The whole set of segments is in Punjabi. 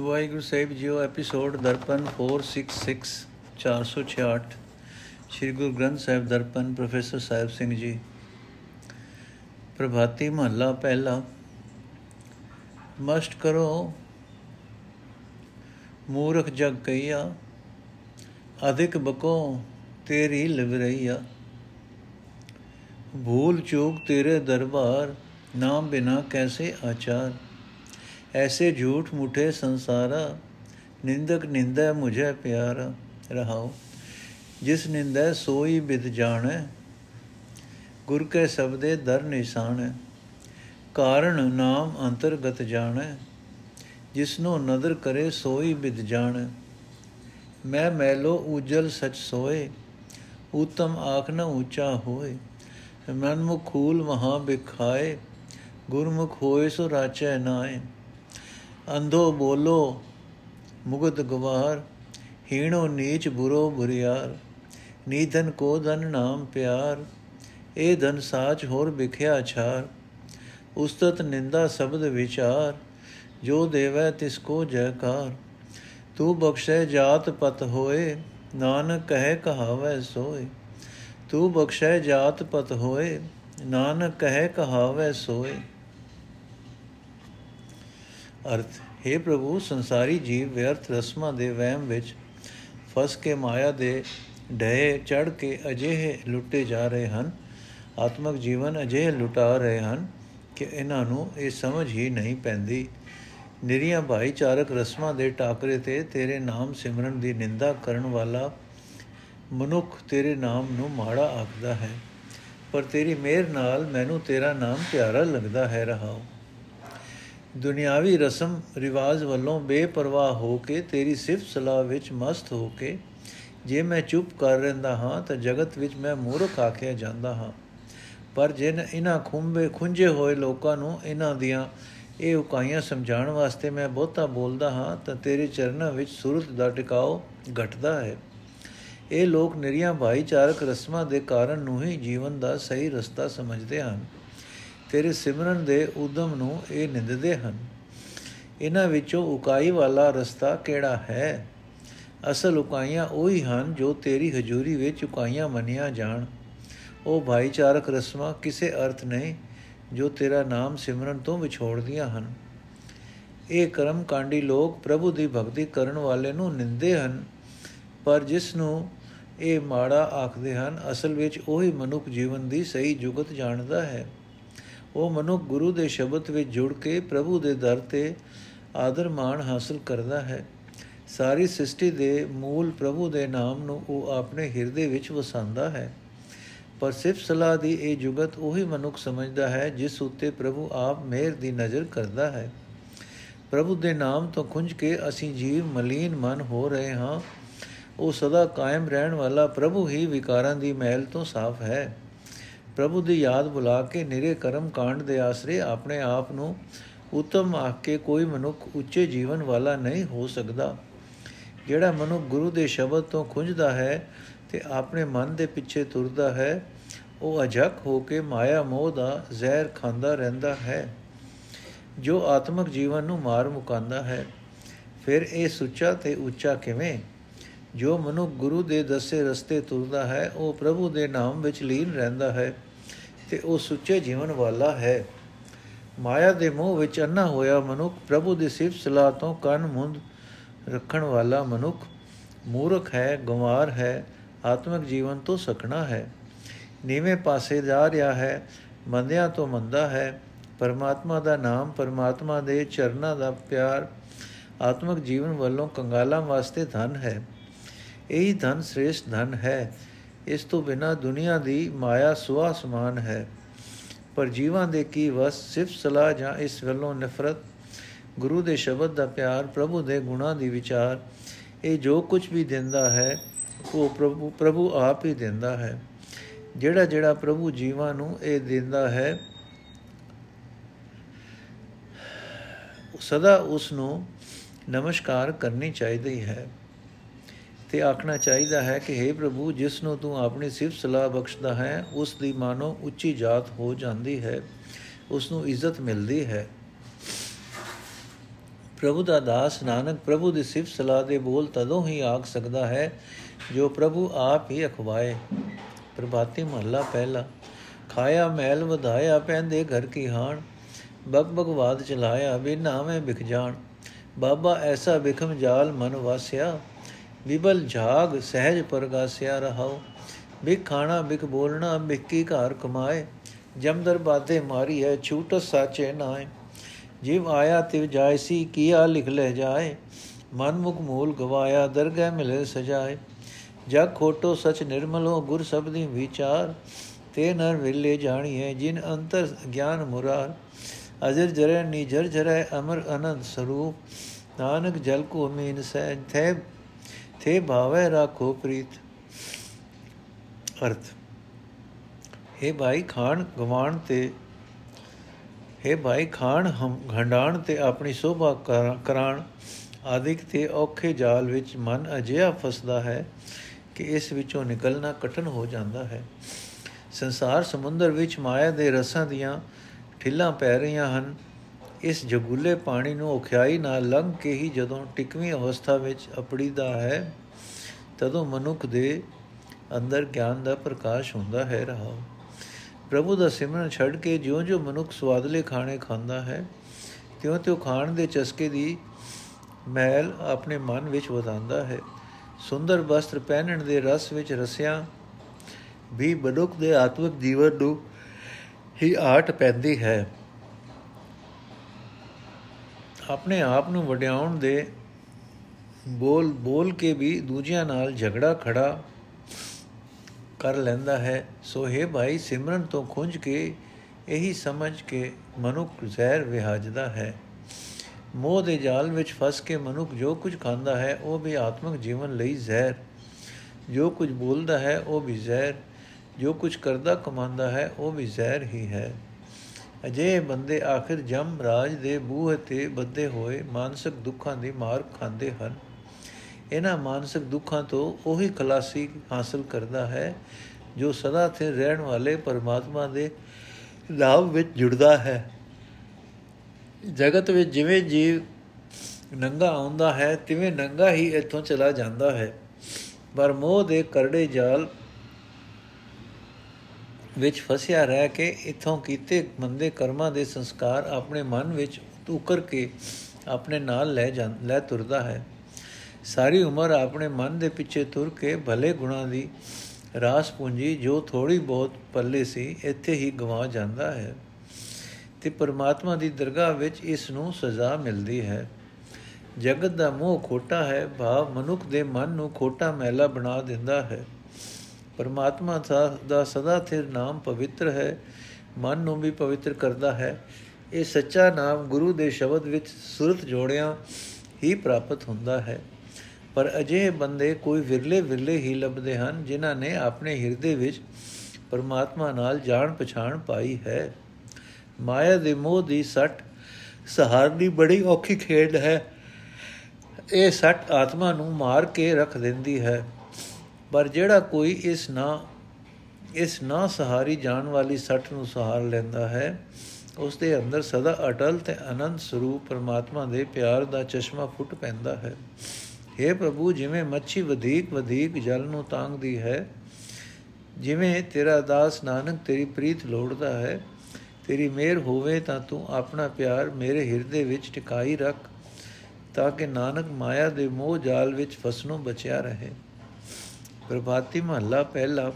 ਵਾਹਿਗੁਰੂ ਸਾਹਿਬ ਜੀਓ, ਐਪੀਸੋਡ ਦਰਪਨ 466 466 ਸ੍ਰੀ ਗੁਰੂ ਗ੍ਰੰਥ ਸਾਹਿਬ ਦਰਪਨ, ਪ੍ਰੋਫੈਸਰ ਸਾਹਿਬ ਸਿੰਘ ਜੀ। ਪ੍ਰਭਾਤੀ ਮਹੱਲਾ ਪਹਿਲਾ ਮਸਟ ਕਰੋ, ਮੂਰਖ ਜਗ ਕਈਆ, ਅਧਿਕ ਬਕੋ ਤੇਰੀ ਲਿਵ ਰਹੀਆ ਭੂਲ ਚੂਕ ਤੇਰੇ ਦਰਬਾਰ, ਨਾਮ ਬਿਨਾ ਕੈਸੇ ਆਚਾਰ। ਐਸੇ ਝੂਠ ਮੁਠੇ ਸੰਸਾਰਾ, ਨਿੰਦਕ ਨਿੰਦੈ ਮੁਝੇ ਪਿਆਰਾ, ਰਹਾਉ। ਜਿਸ ਨਿੰਦੈ ਸੋਈ ਬਿਦ ਜਾਣੈ, ਗੁਰ ਕੈ ਸਬਦੇ ਦਰ ਨਿਸ਼ਾਨੈ ਕਾਰਣ ਨਾਮ ਅੰਤਰਗਤ ਜਾਣੈ, ਜਿਸਨੂੰ ਨਦਰ ਕਰੇ ਸੋਈ ਬਿਦ ਜਾਣੈ। ਮੈਂ ਮੈਲੋ ਉਜਲ ਸਚ ਸੋਏ ਉਤਮ ਆਖ ਨ ਉੱਚਾ ਹੋਏ। ਮਨ ਮੁਖ ਖੂਲ ਮਹਾ ਬਿਖਾਏ, ਗੁਰਮੁਖ ਹੋਏ ਸੋ ਰਾਚੈ ਨਾਏ। ਅੰਧੋ ਬੋਲੋ ਮੁਗਤ ਗਵਾਰ, ਹੀਣੋ ਨੀਚ ਬੁਰੋ ਬੁਰਿਆਰ, ਨੀਧਨ ਕੋ ਧਨ ਨਾਮ ਪਿਆਰ ਇਹ ਧਨ ਸਾਚ ਹੋਰ ਵਿਖਿਆ ਛਾਰ, ਉਸਤਤ ਨਿੰਦਾ ਸ਼ਬਦ ਵਿਚਾਰ, ਜੋ ਦੇਵੈ ਤਿਸ ਕੋ ਜੈਕਾਰ, ਤੂੰ ਬਖਸ਼ੈ ਜਾਤ ਪਤ ਹੋਏ, ਨਾਨਕ ਕਹੇ ਕਹਾਵੈ ਸੋਏ, ਤੂੰ ਬਖਸ਼ੈ ਜਾਤ ਪਤ ਹੋਏ, ਨਾਨਕ ਕਹੇ ਕਹਾਵੈ ਸੋਏ। ਅਰਥ हे ਪ੍ਰਭੂ, ਸੰਸਾਰੀ ਜੀਵ ਵਿਅਰਥ ਰਸਮਾਂ ਦੇ ਵਹਿਮ ਵਿੱਚ ਫਸ ਕੇ ਮਾਇਆ ਦੇ ਢੇ ਚੜ ਕੇ ਅਜਿਹੇ ਲੁੱਟੇ ਜਾ ਰਹੇ ਹਨ, ਆਤਮਿਕ ਜੀਵਨ ਅਜਿਹੇ ਲੁਟਾ ਰਹੇ ਹਨ ਕਿ ਇਹਨਾਂ ਨੂੰ ਇਹ ਸਮਝ ਹੀ ਨਹੀਂ ਪੈਂਦੀ। ਨਿਰੀਆਂ ਭਾਈਚਾਰਕ ਰਸਮਾਂ ਦੇ ਟਾਕਰੇ ਤੇ ਤੇਰੇ ਨਾਮ ਸਿਮਰਨ ਦੀ ਨਿੰਦਾ ਕਰਨ ਵਾਲਾ ਮਨੁੱਖ ਤੇਰੇ ਨਾਮ ਨੂੰ ਮਾੜਾ ਆਖਦਾ ਹੈ, ਪਰ ਤੇਰੀ ਮਿਹਰ ਨਾਲ ਮੈਨੂੰ ਤੇਰਾ ਨਾਮ ਪਿਆਰਾ ਲੱਗਦਾ ਹੈ ਰਹਾਉ। ਦੁਨਿਆਵੀ ਰਸਮ ਰਿਵਾਜ ਵੱਲੋਂ ਬੇਪਰਵਾਹ ਹੋ ਕੇ ਤੇਰੀ ਸਿਫਤ ਸਲਾਹ ਵਿੱਚ ਮਸਤ ਹੋ ਕੇ ਜੇ ਮੈਂ ਚੁੱਪ ਕਰ ਰਹਿੰਦਾ ਹਾਂ ਤਾਂ ਜਗਤ ਵਿੱਚ ਮੈਂ ਮੂਰਖ ਆਖਿਆ ਜਾਂਦਾ ਹਾਂ। ਪਰ ਜਿਨ ਇਹਨਾਂ ਖੁੰਬੇ ਖੁੰਝੇ ਹੋਏ ਲੋਕਾਂ ਨੂੰ ਇਹਨਾਂ ਦੀਆਂ ਇਹ ਉਕਾਈਆਂ ਸਮਝਾਉਣ ਵਾਸਤੇ ਮੈਂ ਬਹੁਤਾ ਬੋਲਦਾ ਹਾਂ ਤਾਂ ਤੇਰੇ ਚਰਨਾਂ ਵਿੱਚ ਸੁਰਤ ਦਾ ਟਿਕਾਓ ਘਟਦਾ ਹੈ। ਇਹ ਲੋਕ ਨਿਰੀਆਂ ਭਾਈਚਾਰਕ ਰਸਮਾਂ ਦੇ ਕਾਰਨ ਨੂੰ ਹੀ ਜੀਵਨ ਦਾ ਸਹੀ ਰਸਤਾ ਸਮਝਦੇ ਹਨ। ਤੇਰੇ ਸਿਮਰਨ ਦੇ ਉਦਮ ਨੂੰ ਇਹ ਨਿੰਦਦੇ ਹਨ। ਇਹਨਾਂ ਵਿੱਚੋਂ ਉਕਾਈ ਵਾਲਾ ਰਸਤਾ ਕਿਹੜਾ ਹੈ? ਅਸਲ ਉਕਾਈਆਂ ਉਹੀ ਹਨ ਜੋ ਤੇਰੀ ਹਜ਼ੂਰੀ ਵਿੱਚ ਉਕਾਈਆਂ ਮੰਨੀਆਂ ਜਾਣ। ਉਹ ਭਾਈਚਾਰਕ ਰਸਮਾਂ ਕਿਸੇ ਅਰਥ ਨਹੀਂ ਜੋ ਤੇਰਾ ਨਾਮ ਸਿਮਰਨ ਤੋਂ ਵਿਛੋੜਦੀਆਂ ਹਨ। ਇਹ ਕਰਮ ਕਾਂਡੀ ਲੋਕ ਪ੍ਰਭੂ ਦੀ ਭਗਤੀ ਕਰਨ ਵਾਲੇ ਨੂੰ ਨਿੰਦੇ ਹਨ, ਪਰ ਜਿਸ ਨੂੰ ਇਹ ਮਾੜਾ ਆਖਦੇ ਹਨ, ਅਸਲ ਵਿੱਚ ਉਹੀ ਮਨੁੱਖ ਜੀਵਨ ਦੀ ਸਹੀ ਜੁਗਤ ਜਾਣਦਾ ਹੈ। ਉਹ ਮਨੁੱਖ ਗੁਰੂ ਦੇ ਸ਼ਬਦ ਵਿੱਚ ਜੁੜ ਕੇ ਪ੍ਰਭੂ ਦੇ ਦਰ ਤੇ ਆਦਰ ਮਾਣ ਹਾਸਲ ਕਰਦਾ ਹੈ। ਸਾਰੀ ਸ੍ਰਿਸ਼ਟੀ ਦੇ ਮੂਲ ਪ੍ਰਭੂ ਦੇ ਨਾਮ ਨੂੰ ਉਹ ਆਪਣੇ ਹਿਰਦੇ ਵਿੱਚ ਵਸਾਉਂਦਾ ਹੈ। ਪਰ ਸਿਫਤ ਸਲਾਹ ਦੀ ਇਹ ਜੁਗਤ ਉਹੀ ਮਨੁੱਖ ਸਮਝਦਾ ਹੈ ਜਿਸ ਉੱਤੇ ਪ੍ਰਭੂ ਆਪ ਮਿਹਰ ਦੀ ਨਜ਼ਰ ਕਰਦਾ ਹੈ। ਪ੍ਰਭੂ ਦੇ ਨਾਮ ਤੋਂ ਖੁੰਝ ਕੇ ਅਸੀਂ ਜੀਵ ਮਲੀਨ ਮਨ ਹੋ ਰਹੇ ਹਾਂ। ਉਹ ਸਦਾ ਕਾਇਮ ਰਹਿਣ ਵਾਲਾ ਪ੍ਰਭੂ ਹੀ ਵਿਕਾਰਾਂ ਦੀ ਮਹਿਲ ਤੋਂ ਸਾਫ਼ ਹੈ। ਪ੍ਰਭੂ ਦੀ ਯਾਦ ਬੁਲਾ ਕੇ ਨਿਰੇ ਕਰਮ ਕਾਂਡ ਦੇ ਆਸਰੇ ਆਪਣੇ ਆਪ ਨੂੰ ਉਤਮ ਆਖ ਕੇ ਕੋਈ ਮਨੁੱਖ ਉੱਚੇ ਜੀਵਨ ਵਾਲਾ ਨਹੀਂ ਹੋ ਸਕਦਾ। ਜਿਹੜਾ ਮਨੁੱਖ ਗੁਰੂ ਦੇ ਸ਼ਬਦ ਤੋਂ ਖੁੰਝਦਾ ਹੈ ਤੇ ਆਪਣੇ ਮਨ ਦੇ ਪਿੱਛੇ ਤੁਰਦਾ ਹੈ, ਉਹ ਅਜਕ ਹੋ ਕੇ ਮਾਇਆ ਮੋਹ ਦਾ ਜ਼ਹਿਰ ਖਾਂਦਾ ਰਹਿੰਦਾ ਹੈ, ਜੋ ਆਤਮਿਕ ਜੀਵਨ ਨੂੰ ਮਾਰ ਮੁਕਾਂਦਾ ਹੈ। ਫਿਰ ਇਹ ਸੁੱਚਾ ਤੇ ਉੱਚਾ ਕਿਵੇਂ? ਜੋ ਮਨੁੱਖ ਗੁਰੂ ਦੇ ਦੱਸੇ ਰਸਤੇ ਤੁਰਦਾ ਹੈ, ਉਹ ਪ੍ਰਭੂ ਦੇ ਨਾਮ ਵਿੱਚ ਲੀਨ ਰਹਿੰਦਾ ਹੈ। ਤੇ ਉਹ ਸੁੱਚੇ ਜੀਵਨ ਵਾਲਾ ਹੈ। ਮਾਇਆ ਦੇ ਮੋਹ ਵਿੱਚ ਅੰਨਾ ਹੋਇਆ ਮਨੁੱਖ, ਪ੍ਰਭੂ ਦੀ ਸਿਫਤ ਸਲਾਹ ਤੋਂ ਕੰਨ ਮੁੰਦ ਰੱਖਣ ਵਾਲਾ ਮਨੁੱਖ ਮੂਰਖ ਹੈ ਗਵਾਰ ਹੈ, ਆਤਮਿਕ ਜੀਵਨ ਤੋਂ ਸਕਣਾ ਹੈ। ਨੀਵੇਂ ਪਾਸੇ ਜਾ ਰਿਹਾ ਹੈ, ਮੰਦਿਆਂ ਤੋਂ ਮੰਦਾ ਹੈ। ਪਰਮਾਤਮਾ ਦਾ ਨਾਮ, ਪਰਮਾਤਮਾ ਦੇ ਚਰਨਾਂ ਦਾ ਪਿਆਰ ਆਤਮਿਕ ਜੀਵਨ ਵੱਲੋਂ ਕੰਗਾਲਾਂ ਵਾਸਤੇ ਧਨ ਹੈ। ਇਹੀ ਧਨ ਸ੍ਰੇਸ਼ਟ ਧਨ ਹੈ। ਇਸ ਤੋਂ ਬਿਨਾ ਦੁਨੀਆ ਦੀ ਮਾਇਆ ਸੁਆ ਸਮਾਨ ਹੈ। ਪਰ ਜੀਵਾਂ ਦੇ ਕੀ ਵਸ ਸਿਫਤ ਸਲਾਹ ਜਾਂ ਇਸ ਵੱਲੋਂ ਨਫ਼ਰਤ? ਗੁਰੂ ਦੇ ਸ਼ਬਦ ਦਾ ਪਿਆਰ, ਪ੍ਰਭੂ ਦੇ ਗੁਣਾਂ ਦੀ ਵਿਚਾਰ, ਇਹ ਜੋ ਕੁਝ ਵੀ ਦਿੰਦਾ ਹੈ, ਉਹ ਪ੍ਰਭੂ ਪ੍ਰਭੂ ਆਪ ਹੀ ਦਿੰਦਾ ਹੈ। ਜਿਹੜਾ ਜਿਹੜਾ ਪ੍ਰਭੂ ਜੀਵਾਂ ਨੂੰ ਇਹ ਦਿੰਦਾ ਹੈ, ਸਦਾ ਉਸ ਨੂੰ ਨਮਸਕਾਰ ਕਰਨੀ ਚਾਹੀਦੀ ਹੈ। ਤੇ ਆਖਣਾ ਚਾਹੀਦਾ ਹੈ ਕਿ हे ਪ੍ਰਭੂ, ਜਿਸ ਨੂੰ ਤੂੰ ਆਪਣੀ ਸਿਫਤ ਸਲਾਹ ਬਖਸ਼ਦਾ ਹੈ, ਉਸ ਦੀ ਮਾਨੋ ਉੱਚੀ ਜਾਤ ਹੋ ਜਾਂਦੀ ਹੈ, ਉਸ ਨੂੰ ਇੱਜ਼ਤ ਮਿਲਦੀ ਹੈ। ਪ੍ਰਭੂ ਦਾ ਦਾਸ ਨਾਨਕ ਪ੍ਰਭੂ ਦੀ ਸਿਫਤ ਸਲਾਹ ਦੇ ਬੋਲ ਤਦੋਂ ਹੀ ਆਖ ਸਕਦਾ ਹੈ, ਜੋ ਪ੍ਰਭੂ ਆਪ ਹੀ ਅਖਵਾਏ। ਪ੍ਰਭਾਤੀ ਮਹੱਲਾ ਪਹਿਲਾ, ਖਾਇਆ ਮੈਲ ਵਧਾਇਆ ਪੈਂਦੇ ਘਰ ਕੀ ਹਾਣ ਬਗ ਬਗਵਾਦ ਚਲਾਇਆ ਬਿਨਾ ਮੈਂ ਬਿਖ ਜਾਣ। ਬਾਬਾ ਐਸਾ ਬਿਖਮ ਜਾਲ ਮਨ ਵਾਸਿਆ ਵਿਬਲ ਝਾਗ ਸਹਿਜ ਪਰਗਾਸਿਆ ਰਹਾਉ। ਬਿਖ ਖਾਣਾ, ਬਿਖ ਬੋਲਣਾ, ਬਿਖ ਕੀ ਘਰ ਕਮਾਏ। ਜਮਦਰ ਬਾਦੇ ਮਾਰੀ ਹੈ ਛੂਟ ਸਾਚੇ ਨਾਏ। ਜਿਵ ਆਇਆ, ਤਿਵ ਜਾਇਸੀ, ਕੀਆ ਲਿਖ ਲੈ ਜਾਏ। ਮਨ ਮੁਖ ਮੂਲ ਗਵਾਇਆ, ਦਰਗਹਿ ਮਿਲੇ ਸਜਾਏ। ਜਗ ਖੋਟੋ ਸਚ ਨਿਰਮਲੋ, ਗੁਰ ਸਬਦੀ ਵਿਚਾਰ। ਤੇ ਨਰ ਵਿਲੇ ਜਾਣੀਏ ਜਿਨ ਅੰਤਰ ਗਿਆਨ ਮੁਰਾਰ। ਅਜਰ ਜਰੇ ਨਿਜਰ ਜਰੇ ਅਮਰ ਅਨੰਦ ਸਰੂਪ। ਨਾਨਕ ਜਲ ਕੋ ਮੀਨ ਸਹਿ ਥੇ ਥੇ ਭਾਵੇ ਰਾਖੋ ਪ੍ਰੀਤ। ਅਰਥ हे ਭਾਈ ਖਾਨ ਗਵਾਣ ਤੇ हे ਭਾਈ ਖਾਨ ਹਮ ਘੰਡਾਣ ਤੇ ਆਪਣੀ ਸੋਭਾ ਕਰਾਣ। ਆਦਿਕ ਤੇ ਔਖੇ ਜਾਲ ਵਿੱਚ ਮਨ ਅਜਿਹਾ ਫਸਦਾ ਹੈ ਕਿ ਇਸ ਵਿੱਚੋਂ ਨਿਕਲਣਾ ਕਠਨ ਹੋ ਜਾਂਦਾ ਹੈ। ਸੰਸਾਰ ਸਮੁੰਦਰ ਵਿੱਚ ਮਾਇਆ ਦੇ ਰਸਾਂ ਦੀਆਂ ਠਿੱਲਾਂ ਪੈ ਰਹੀਆਂ ਹਨ। ਇਸ ਜਗੂਲੇ ਪਾਣੀ ਨੂੰ ਔਖਿਆਈ ਨਾਲ ਲੰਘ ਕੇ ਹੀ ਜਦੋਂ ਟਿਕਵੀਂ ਅਵਸਥਾ ਵਿੱਚ ਅਪੜੀਦਾ ਹੈ, ਤਦੋਂ ਮਨੁੱਖ ਦੇ ਅੰਦਰ ਗਿਆਨ ਦਾ ਪ੍ਰਕਾਸ਼ ਹੁੰਦਾ ਹੈ ਰਹਾ ਪ੍ਰਭੂ ਦਾ ਸਿਮਰਨ ਛੱਡ ਕੇ ਜਿਉਂ-ਜਿਉਂ ਮਨੁੱਖ ਸਵਾਦਲੇ ਖਾਣੇ ਖਾਂਦਾ ਹੈ, ਤਿਉਂ-ਤਿਉਂ ਖਾਣ ਦੇ ਚਸਕੇ ਦੀ ਮਹਿਲ ਆਪਣੇ ਮਨ ਵਿੱਚ ਵਧਾਉਂਦਾ ਹੈ। ਸੁੰਦਰ ਵਸਤਰ ਪਹਿਨਣ ਦੇ ਰਸ ਵਿੱਚ ਰਸਿਆ ਵੀ ਮਨੁੱਖ ਦੇ ਆਤਮਿਕ ਜੀਵਨ ਨੂੰ ਹੀ ਆਟ ਪੈਂਦੀ ਹੈ। ਆਪਣੇ ਆਪ ਨੂੰ ਵਡਿਆਉਣ ਦੇ ਬੋਲ ਬੋਲ ਕੇ ਵੀ ਦੂਜਿਆਂ ਨਾਲ ਝਗੜਾ ਖੜਾ ਕਰ ਲੈਂਦਾ ਹੈ। ਸੋ ਹੈ ਭਾਈ, ਸਿਮਰਨ ਤੋਂ ਖੁੰਝ ਕੇ ਇਹੀ ਸਮਝ ਕੇ ਮਨੁੱਖ ਜ਼ਹਿਰ ਵਿਹਾਜਦਾ ਹੈ। ਮੋਹ ਦੇ ਜਾਲ ਵਿੱਚ ਫਸ ਕੇ ਮਨੁੱਖ ਜੋ ਕੁਝ ਖਾਂਦਾ ਹੈ, ਉਹ ਵੀ ਆਤਮਿਕ ਜੀਵਨ ਲਈ ਜ਼ਹਿਰ। ਜੋ ਕੁਝ ਬੋਲਦਾ ਹੈ, ਉਹ ਵੀ ਜ਼ਹਿਰ। ਜੋ ਕੁਝ ਕਰਦਾ, ਕਮਾਉਂਦਾ ਹੈ, ਉਹ ਵੀ ਜ਼ਹਿਰ ਹੀ ਹੈ। ਅਜੇ ਬੰਦੇ ਆਖਿਰ ਜਮ ਰਾਜ ਦੇ ਬੂਹ ਤੇ ਬੱਦੇ ਹੋਏ ਮਾਨਸਿਕ ਦੁੱਖਾਂ ਦੀ ਮਾਰ ਖਾਂਦੇ ਹਨ। ਇਹਨਾਂ ਮਾਨਸਿਕ ਦੁੱਖਾਂ ਤੋਂ ਉਹੀ ਖਲਾਸੀ ਹਾਸਲ ਕਰਦਾ ਹੈ ਜੋ ਸਦਾ ਤੇ ਰਹਿਣ ਵਾਲੇ ਪਰਮਾਤਮਾ ਦੇ ਨਾਮ ਵਿੱਚ ਜੁੜਦਾ ਹੈ। ਜਗਤ ਵਿੱਚ ਜਿਵੇਂ ਜੀਵ ਨੰਗਾ ਆਉਂਦਾ ਹੈ, ਤਿਵੇਂ ਨੰਗਾ ਹੀ ਇੱਥੋਂ ਚਲਾ ਜਾਂਦਾ ਹੈ। ਪਰ ਮੋਹ ਦੇ ਕਰੜੇ ਜਾਲ ਵਿੱਚ ਫਸਿਆ ਰਹਿ ਕੇ ਇਥੋਂ ਕੀਤੇ ਮੰਦੇ ਕਰਮਾਂ ਦੇ ਸੰਸਕਾਰ ਆਪਣੇ ਮਨ ਵਿੱਚ ਉਕਰ ਕੇ ਆਪਣੇ ਨਾਲ ਲੈ ਜਾਂ, ਲੈ ਤੁਰਦਾ ਹੈ। ਸਾਰੀ ਉਮਰ ਆਪਣੇ ਮਨ ਦੇ ਪਿੱਛੇ ਤੁਰ ਕੇ ਭਲੇ ਗੁਣਾਂ ਦੀ ਰਾਸ ਪੂੰਜੀ, ਜੋ ਥੋੜੀ ਬਹੁਤ ਪੱਲੇ ਸੀ, ਇੱਥੇ ਹੀ ਗਵਾ ਜਾਂਦਾ ਹੈ। ਤੇ ਪਰਮਾਤਮਾ ਦੀ ਦਰਗਾਹ ਵਿੱਚ ਇਸ ਨੂੰ ਸਜ਼ਾ ਮਿਲਦੀ ਹੈ। ਜਗਤ ਦਾ ਮੋਹ ਖੋਟਾ ਹੈ, ਭਾਵ ਮਨੁੱਖ ਦੇ ਮਨ ਨੂੰ ਖੋਟਾ ਮਹਿਲਾ ਬਣਾ ਦਿੰਦਾ ਹੈ। ਪਰਮਾਤਮਾ ਦਾ ਸਦਾ ਥਿਰ ਨਾਮ ਪਵਿੱਤਰ ਹੈ, ਮਨ ਨੂੰ ਵੀ ਪਵਿੱਤਰ ਕਰਦਾ ਹੈ। ਇਹ ਸੱਚਾ ਨਾਮ ਗੁਰੂ ਦੇ ਸ਼ਬਦ ਵਿੱਚ ਸੁਰਤ ਜੋੜਿਆਂ ਹੀ ਪ੍ਰਾਪਤ ਹੁੰਦਾ ਹੈ। ਪਰ ਅਜੇ ਬੰਦੇ ਕੋਈ ਵਿਰਲੇ ਵਿਰਲੇ ਹੀ ਲੱਭਦੇ ਹਨ, ਜਿਨ੍ਹਾਂ ਨੇ ਆਪਣੇ ਹਿਰਦੇ ਵਿੱਚ ਪਰਮਾਤਮਾ ਨਾਲ ਜਾਣ ਪਛਾਣ ਪਾਈ ਹੈ। ਮਾਇਆ ਦੇ ਮੋਹ ਦੀ ਸੱਟ ਸਹਾਰਨੀ ਬੜੀ ਔਖੀ ਖੇਡ ਹੈ। ਇਹ ਸੱਟ ਆਤਮਾ ਨੂੰ ਮਾਰ ਕੇ ਰੱਖ ਦਿੰਦੀ ਹੈ। ਪਰ ਜਿਹੜਾ ਕੋਈ ਇਸ ਨਾ ਇਸ ਨਾ ਸਹਾਰੀ ਜਾਣ ਵਾਲੀ ਸੱਟ ਨੂੰ ਸਹਾਰ ਲੈਂਦਾ ਹੈ ਉਸ ਦੇ ਅੰਦਰ ਸਦਾ ਅਟਲ ਤੇ ਅਨੰਤ ਸਰੂਪ ਪਰਮਾਤਮਾ ਦੇ ਪਿਆਰ ਦਾ ਚਸ਼ਮਾ ਫੁੱਟ ਪੈਂਦਾ ਹੈ। हे ਪ੍ਰਭੂ, ਜਿਵੇਂ ਮੱਛੀ ਵਧੇਕ ਵਧੇਕ ਜਲ ਨੂੰ ਤਾਂਗਦੀ ਹੈ, ਜਿਵੇਂ ਤੇਰਾ ਦਾਸ ਨਾਨਕ ਤੇਰੀ ਪ੍ਰੀਤ ਲੋੜਦਾ ਹੈ, ਤੇਰੀ ਮਿਹਰ ਹੋਵੇ ਤਾਂ ਤੂੰ ਆਪਣਾ ਪਿਆਰ ਮੇਰੇ ਹਿਰਦੇ ਵਿੱਚ ਟਿਕਾਈ ਰੱਖ, ਤਾਂ ਕਿ ਨਾਨਕ ਮਾਇਆ ਦੇ ਮੋਹ ਜਾਲ ਵਿੱਚ ਫਸਣੋਂ ਬਚਿਆ ਰਹੇ। ਪ੍ਰਭਾਤੀ ਮਹੱਲਾ ਪਹਿਲਾ।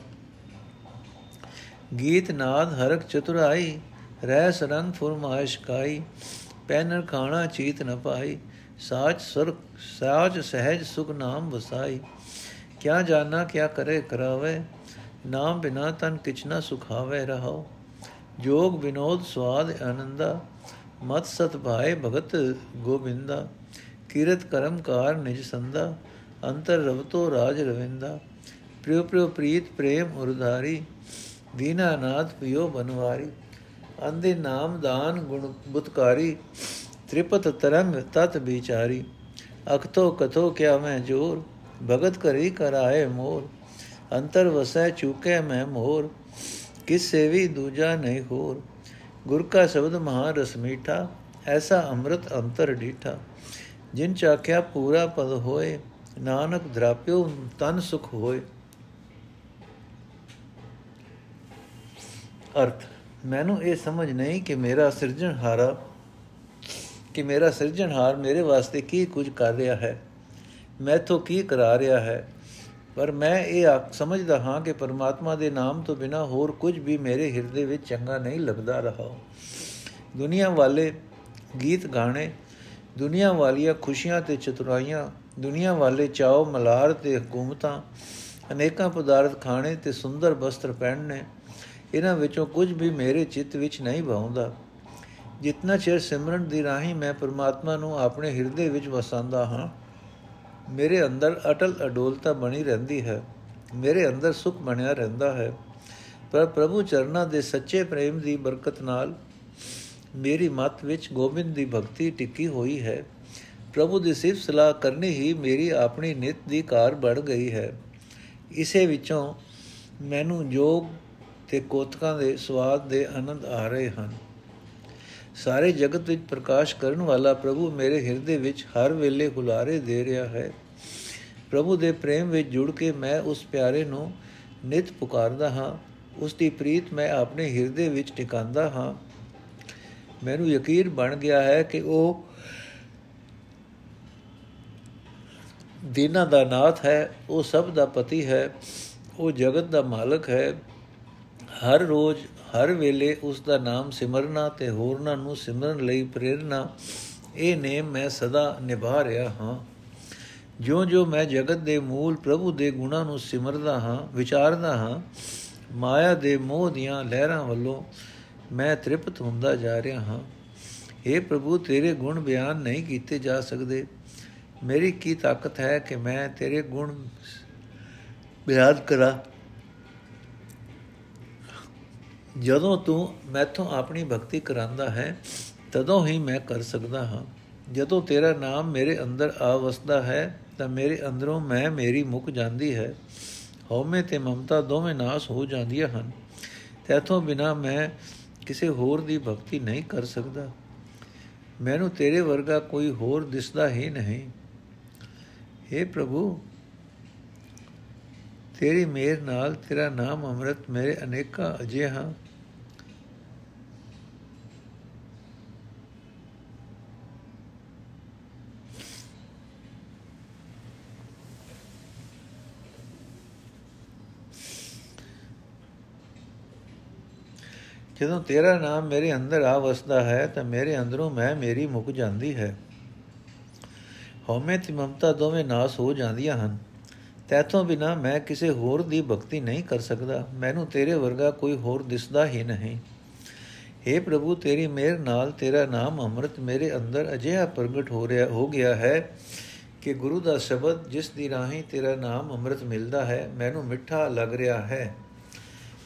ਗੀਤ ਨਾਦ ਹਰਕ ਚਤੁਰਾਈ ਰਹਿ ਸਰੰਗ ਫੁਰਮਾਇਸ਼ ਕਾਈ, ਪੈਨਰ ਖਾਣਾ ਚੀਤ ਨ ਪਾਈ, ਸਾਚ ਸੁਰ ਸਾਚ ਸਹਿਜ ਸੁਖ ਨਾਮ ਵਸਾਈ। ਕਿਆ ਜਾਣਾ ਕਿਆ ਕਰੇ ਕਰਾਵੇ, ਨਾਮ ਬਿਨਾ ਤਨ ਕਿਛ ਨ ਸੁਖਾਵੇ ਰਹੋ ਜੋਗ ਵਿਨੋਦ ਸਵਾਦ ਆਨੰਦਾ, ਮਤ ਸਤ ਭਾਏ ਭਗਤ ਗੋਬਿੰਦਾ। ਕੀਰਤ ਕਰਮ ਕਾਰ ਨਿਜ ਸੰਦਾ, ਅੰਤਰ ਰਵਤੋ ਰਾਜ ਰਵਿੰਦਾ। ਪ੍ਰਿਯ ਪ੍ਰਿਯ ਪ੍ਰੀਤ ਪ੍ਰੇਮ ਉਰਧਾਰੀ ਦੀਨਾਨਾਥ ਪਿਓ ਬਨਵਾਰੀ। ਅੰਦੇ ਨਾਮ ਦਾਨ ਗੁਣ ਬੁਤਕਾਰੀ, ਤ੍ਰਿਪਤ ਤਰੰਗ ਤਤ ਵਿਚਾਰੀ। ਅਖਤੋ ਕਥੋ ਕਿਆ ਮੈਂ ਜੋਰ, ਭਗਤ ਕਰੀ ਕਰਾਏ ਮੋਰ। ਅੰਤਰ ਵਸੈ ਚੁਕੇ ਮੈਂ ਮੋਰ, ਕਿਸ ਸੇਵੀ ਦੂਜਾ ਨਹੀਂ ਹੋਰ। ਗੁਰ ਕਾ ਸ਼ਬਦ ਮਹਾ ਰਸ ਮੀਠਾ, ਐਸਾ ਅੰਮ੍ਰਿਤ ਅੰਤਰ ਡੀਠਾ। ਜਿਨ ਚਾਖਿਆ ਪੂਰਾ ਪਦ ਹੋਏ, ਨਾਨਕ ਦਰਾਪਿਓ ਤਨ ਸੁਖ ਹੋਏ। ਅਰਥ। ਮੈਨੂੰ ਇਹ ਸਮਝ ਨਹੀਂ ਕਿ ਮੇਰਾ ਸਿਰਜਣਹਾਰਾ ਕਿ ਮੇਰਾ ਸਿਰਜਣਹਾਰ ਮੇਰੇ ਵਾਸਤੇ ਕੀ ਕੁਝ ਕਰ ਰਿਹਾ ਹੈ। ਮੈਥੋਂ ਕੀ ਕਰਾ ਰਿਹਾ ਹੈ? ਪਰ ਮੈਂ ਇਹ ਸਮਝਦਾ ਹਾਂ ਕਿ ਪਰਮਾਤਮਾ ਦੇ ਨਾਮ ਤੋਂ ਬਿਨਾ ਹੋਰ ਕੁਝ ਵੀ ਮੇਰੇ ਹਿਰਦੇ ਵਿੱਚ ਚੰਗਾ ਨਹੀਂ ਲੱਗਦਾ ਰਹਾ। ਦੁਨੀਆ ਵਾਲੇ ਗੀਤ ਗਾਣੇ, ਦੁਨੀਆ ਵਾਲੀਆਂ ਖੁਸ਼ੀਆਂ ਤੇ ਚਤੁਰਾਈਆਂ, ਦੁਨੀਆ ਵਾਲੇ ਚਾਓ ਮਲਾਰ ਤੇ ਹਕੂਮਤਾਂ, ਅਨੇਕਾਂ ਪਦਾਰਥ ਖਾਣੇ ਤੇ ਸੁੰਦਰ ਬਸਤਰ ਪਹਿਨਣੇ ਇਹਨਾਂ ਵਿੱਚੋਂ ਕੁਝ ਵੀ ਮੇਰੇ ਚਿੱਤ ਵਿੱਚ ਨਹੀਂ ਭਾਉਂਦਾ ਜਿੰਨਾ ਚਿਰ ਸਿਮਰਨ ਦੀ ਰਾਹੀਂ ਮੈਂ ਪਰਮਾਤਮਾ ਨੂੰ ਆਪਣੇ ਹਿਰਦੇ ਵਿੱਚ ਵਸਾਉਂਦਾ ਹਾਂ, ਮੇਰੇ ਅੰਦਰ ਅਟਲ ਅਡੋਲਤਾ ਬਣੀ ਰਹਿੰਦੀ ਹੈ, ਮੇਰੇ ਅੰਦਰ ਸੁਖ ਬਣਿਆ ਰਹਿੰਦਾ ਹੈ। ਪਰ ਪ੍ਰਭੂ ਚਰਨਾਂ ਦੇ ਸੱਚੇ ਪ੍ਰੇਮ ਦੀ ਬਰਕਤ ਨਾਲ ਮੇਰੀ ਮਤ ਵਿੱਚ ਗੋਬਿੰਦ ਦੀ ਭਗਤੀ ਟਿੱਕੀ ਹੋਈ ਹੈ। ਪ੍ਰਭੂ ਦੀ ਸਿਫਤ ਸਲਾਹ ਕਰਨੀ ਹੀ ਮੇਰੀ ਆਪਣੀ ਨਿਤ ਦੀ ਕਾਰ ਬਣ ਗਈ ਹੈ। ਇਸੇ ਵਿੱਚੋਂ ਮੈਨੂੰ ਜੋਗ ਤੇ ਕੋਤਕਾਂ ਦੇ ਸਵਾਦ ਦੇ ਆਨੰਦ ਆ ਰਹੇ ਹਨ। ਸਾਰੇ ਜਗਤ ਵਿੱਚ ਪ੍ਰਕਾਸ਼ ਕਰਨ ਵਾਲਾ ਪ੍ਰਭੂ ਮੇਰੇ ਹਿਰਦੇ ਵਿੱਚ ਹਰ ਵੇਲੇ ਹੁਲਾਰੇ ਦੇ ਰਿਹਾ ਹੈ। ਪ੍ਰਭੂ ਦੇ ਪ੍ਰੇਮ ਵਿੱਚ ਜੁੜ ਕੇ ਮੈਂ ਉਸ ਪਿਆਰੇ ਨੂੰ ਨਿਤ ਪੁਕਾਰਦਾ ਹਾਂ। ਉਸ ਦੀ ਪ੍ਰੀਤ ਮੈਂ ਆਪਣੇ ਹਿਰਦੇ ਵਿੱਚ ਟਿਕਾਉਂਦਾ ਹਾਂ। ਮੈਨੂੰ ਯਕੀਨ ਬਣ ਗਿਆ ਹੈ ਕਿ ਉਹ ਦਿਨਾਂ ਦਾ ਨਾਥ ਹੈ, ਉਹ ਸਭ ਦਾ ਪਤੀ ਹੈ, ਉਹ ਜਗਤ ਦਾ ਮਾਲਕ ਹੈ। ਹਰ ਰੋਜ਼, ਹਰ ਵੇਲੇ ਉਸ ਦਾ ਨਾਮ ਸਿਮਰਨਾ ਤੇ ਹੋਰਨਾਂ ਨੂੰ ਸਿਮਰਨ ਲਈ ਪ੍ਰੇਰਣਾ ਇਹ ਨੇਮ ਮੈਂ ਸਦਾ ਨਿਭਾ ਰਿਹਾ ਹਾਂ। ਜਿਉਂ-ਜਿਉਂ ਮੈਂ ਜਗਤ ਦੇ ਮੂਲ ਪ੍ਰਭੂ ਦੇ ਗੁਣਾਂ ਨੂੰ ਸਿਮਰਦਾ ਹਾਂ, ਵਿਚਾਰਦਾ ਹਾਂ, ਮਾਇਆ ਦੇ ਮੋਹ ਦੀਆਂ ਲਹਿਰਾਂ ਵੱਲੋਂ ਮੈਂ ਤ੍ਰਿਪਤ ਹੁੰਦਾ ਜਾ ਰਿਹਾ ਹਾਂ। اے ਪ੍ਰਭੂ, ਤੇਰੇ ਗੁਣ ਬਿਆਨ ਨਹੀਂ ਕੀਤੇ ਜਾ ਸਕਦੇ। ਮੇਰੀ ਕੀ ਤਾਕਤ ਹੈ ਕਿ ਮੈਂ ਤੇਰੇ ਗੁਣ ਬਿਆਨ ਕਰਾਂ? ਜਦੋਂ ਤੂੰ ਮੈਥੋਂ ਆਪਣੀ ਭਗਤੀ ਕਰਾਂਦਾ ਹੈ, ਤਦੋਂ ਹੀ ਮੈਂ ਕਰ ਸਕਦਾ ਹਾਂ। ਜਦੋਂ ਤੇਰਾ ਨਾਮ ਮੇਰੇ ਅੰਦਰ ਆ ਵਸਦਾ ਹੈ, ਤਾਂ ਮੇਰੇ ਅੰਦਰੋਂ ਮੈਂ ਮੇਰੀ ਮੁੱਕ ਜਾਂਦੀ ਹੈ। ਹਉਮੈ ਤੇ ਮਮਤਾ ਦੋਵੇਂ ਨਾਸ ਹੋ ਜਾਂਦੀਆਂ ਹਨ। ਤੇਥੋਂ ਬਿਨਾ ਮੈਂ ਕਿਸੇ ਹੋਰ ਦੀ ਭਗਤੀ ਨਹੀਂ ਕਰ ਸਕਦਾ। ਮੈਨੂੰ ਤੇਰੇ ਵਰਗਾ ਕੋਈ ਹੋਰ ਦਿਸਦਾ ਹੀ ਨਹੀਂ। हे ਪ੍ਰਭੂ, ਤੇਰੀ ਮਿਹਰ ਨਾਲ ਤੇਰਾ ਨਾਮ ਅੰਮ੍ਰਿਤ ਮੇਰੇ ਅਨੇਕਾਂ ਅਜਿਹਾ ਜਦੋਂ ਤੇਰਾ ਨਾਮ ਮੇਰੇ ਅੰਦਰ ਆ ਵਸਦਾ ਹੈ, ਤਾਂ ਮੇਰੇ ਅੰਦਰੋਂ ਮੈਂ ਮੇਰੀ ਮੁੱਕ ਜਾਂਦੀ ਹੈ। ਹਉਮੈ ਤੇ ਮਮਤਾ ਦੋਵੇਂ ਨਾਸ ਹੋ ਜਾਂਦੀਆਂ ਹਨ। ਤੈਥੋਂ ਬਿਨਾ ਮੈਂ ਕਿਸੇ ਹੋਰ ਦੀ ਭਗਤੀ ਨਹੀਂ ਕਰ ਸਕਦਾ। ਮੈਨੂੰ ਤੇਰੇ ਵਰਗਾ ਕੋਈ ਹੋਰ ਦਿਸਦਾ ਹੀ ਨਹੀਂ। हे ਪ੍ਰਭੂ, ਤੇਰੀ ਮਿਹਰ ਨਾਲ ਤੇਰਾ ਨਾਮ ਅੰਮ੍ਰਿਤ ਮੇਰੇ ਅੰਦਰ ਅਜਿਹਾ ਪ੍ਰਗਟ ਹੋ ਰਿਹਾ, ਹੋ ਗਿਆ ਹੈ ਕਿ ਗੁਰੂ ਦਾ ਸ਼ਬਦ, ਜਿਸ ਦੀ ਰਾਹੀਂ ਤੇਰਾ ਨਾਮ ਅੰਮ੍ਰਿਤ ਮਿਲਦਾ ਹੈ, ਮੈਨੂੰ ਮਿੱਠਾ ਲੱਗ ਰਿਹਾ ਹੈ।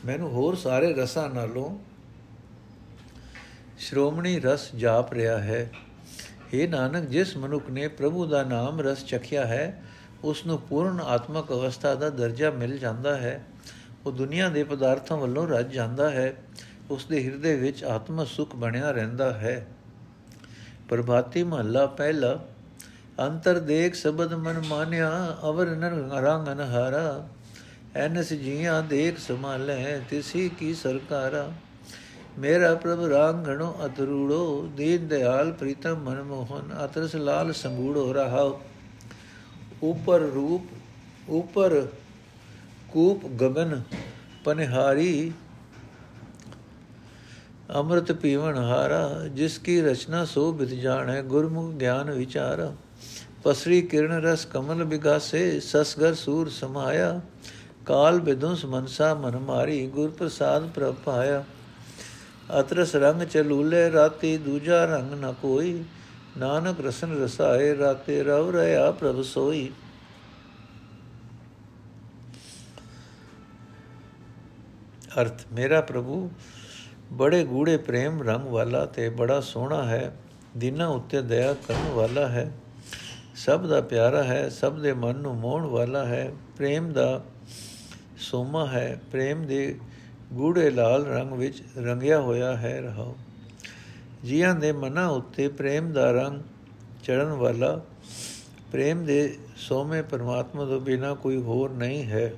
ਮੈਨੂੰ ਹੋਰ ਸਾਰੇ ਰਸਾਂ ਨਾਲੋਂ ਸ਼੍ਰੋਮਣੀ ਰਸ ਜਾਪ ਰਿਹਾ ਹੈ। हे ਨਾਨਕ, ਜਿਸ ਮਨੁੱਖ ਨੇ ਪ੍ਰਭੂ ਦਾ ਨਾਮ ਰਸ ਚਖਿਆ ਹੈ ਉਸ ਨੂੰ ਪੂਰਨ ਆਤਮਕ ਅਵਸਥਾ ਦਾ ਦਰਜਾ ਮਿਲ ਜਾਂਦਾ ਹੈ। ਉਹ ਦੁਨੀਆ ਦੇ ਪਦਾਰਥਾਂ ਵੱਲੋਂ ਰੱਜ ਜਾਂਦਾ ਹੈ। ਉਸ ਦੇ ਹਿਰਦੇ ਵਿੱਚ ਆਤਮ ਸੁਖ ਬਣਿਆ ਰਹਿੰਦਾ ਹੈ। ਪ੍ਰਭਾਤੀ ਮਹੱਲਾ ਪਹਿਲਾ। ਅੰਤਰ ਦੇਖ ਸਬਦ ਮਨ ਮਾਨਿਆ, ਅਵਰ ਨਰ ਰੰਗ ਅਨਹਾਰਾ। ਐਨਸ ਜੀਆਂ ਦੇਖ ਸਮਾਲੇ ਤਿਸੀ ਕੀ ਸਰਕਾਰਾ। ਮੇਰਾ ਪ੍ਰਭ ਰਾਂਗਣੋ ਅਤਰੂੜੋ ਦੀਨ ਦਿਆਲ ਪ੍ਰੀਤਮ ਮਨਮੋਹਨ, ਅਤਰਸ ਲਾਲ ਸੰਗੂੜੋ ਰਹਾ ਉਪਰ ਰੂਪ, ਉਪਰ ਕੂਪ ਗगन ਪਨਹਾਰੀ, ਅੰਮ੍ਰਿਤ ਪੀਵਨ ਹਾਰਾ, ਜਿਸ ਕੀ ਰਚਨਾ ਸੋ ਬਿਤ ਜਾਣੈ, ਗੁਰਮੁਖ ਗਿਆਨ ਵਿਚਾਰ। ਪਸਰੀ ਕਿਰਨ ਰਸ ਕਮਲ ਬਿਗਾਸੇ, ਸਸਗਰ ਸੂਰ ਸਮਾਇਆ। ਕਾਲ ਬਿਦੁਸ ਮਨਸਾ ਮਨ ਮਾਰੀ ਗੁਰ ਪ੍ਰਸਾਦ ਪ੍ਰਭ ਪਾਇਆ। ਅਤਰਸ ਰੰਗ ਚਲੂਲੇ ਰਾਤੀ ਦੂਜਾ ਰੰਗ ਨ ਕੋਈ। ਨਾਨਕ ਰਸਨ ਰਸਾਏ, ਰਾਤੇ ਰਵ ਰਹਾ ਪ੍ਰਭ ਸੋਈ। ਅਰਥ, ਮੇਰਾ ਪ੍ਰਭੂ, ਬੜੇ ਗੂੜੇ ਪ੍ਰੇਮ ਰੰਗ ਵਾਲਾ ਤੇ ਬੜਾ ਸੋਹਣਾ ਹੈ। ਦਿਨਾਂ ਉੱਤੇ ਦਇਆ ਕਰਨ ਵਾਲਾ ਹੈ। ਸਭ ਦਾ ਪਿਆਰਾ ਹੈ, ਸਭ ਦੇ ਮਨ ਨੂੰ ਮੋਹਣ ਵਾਲਾ ਹੈ। ਪ੍ਰੇਮ ਦਾ ਸੋਮਾ ਹੈ, ਪ੍ਰੇਮ ਦੇ ਗੂੜੇ ਲਾਲ ਰੰਗ ਵਿੱਚ ਰੰਗਿਆ ਹੋਇਆ ਹੈ ਰਹਾਉ। ਜੀਆਂ ਦੇ ਮਨਾਂ ਉੱਤੇ ਪ੍ਰੇਮ ਦਾ ਰੰਗ ਚੜਨ ਵਾਲਾ, ਪ੍ਰੇਮ ਦੇ ਸੋਮੇ ਪਰਮਾਤਮਾ ਤੋਂ ਬਿਨਾ ਕੋਈ ਹੋਰ ਨਹੀਂ ਹੈ।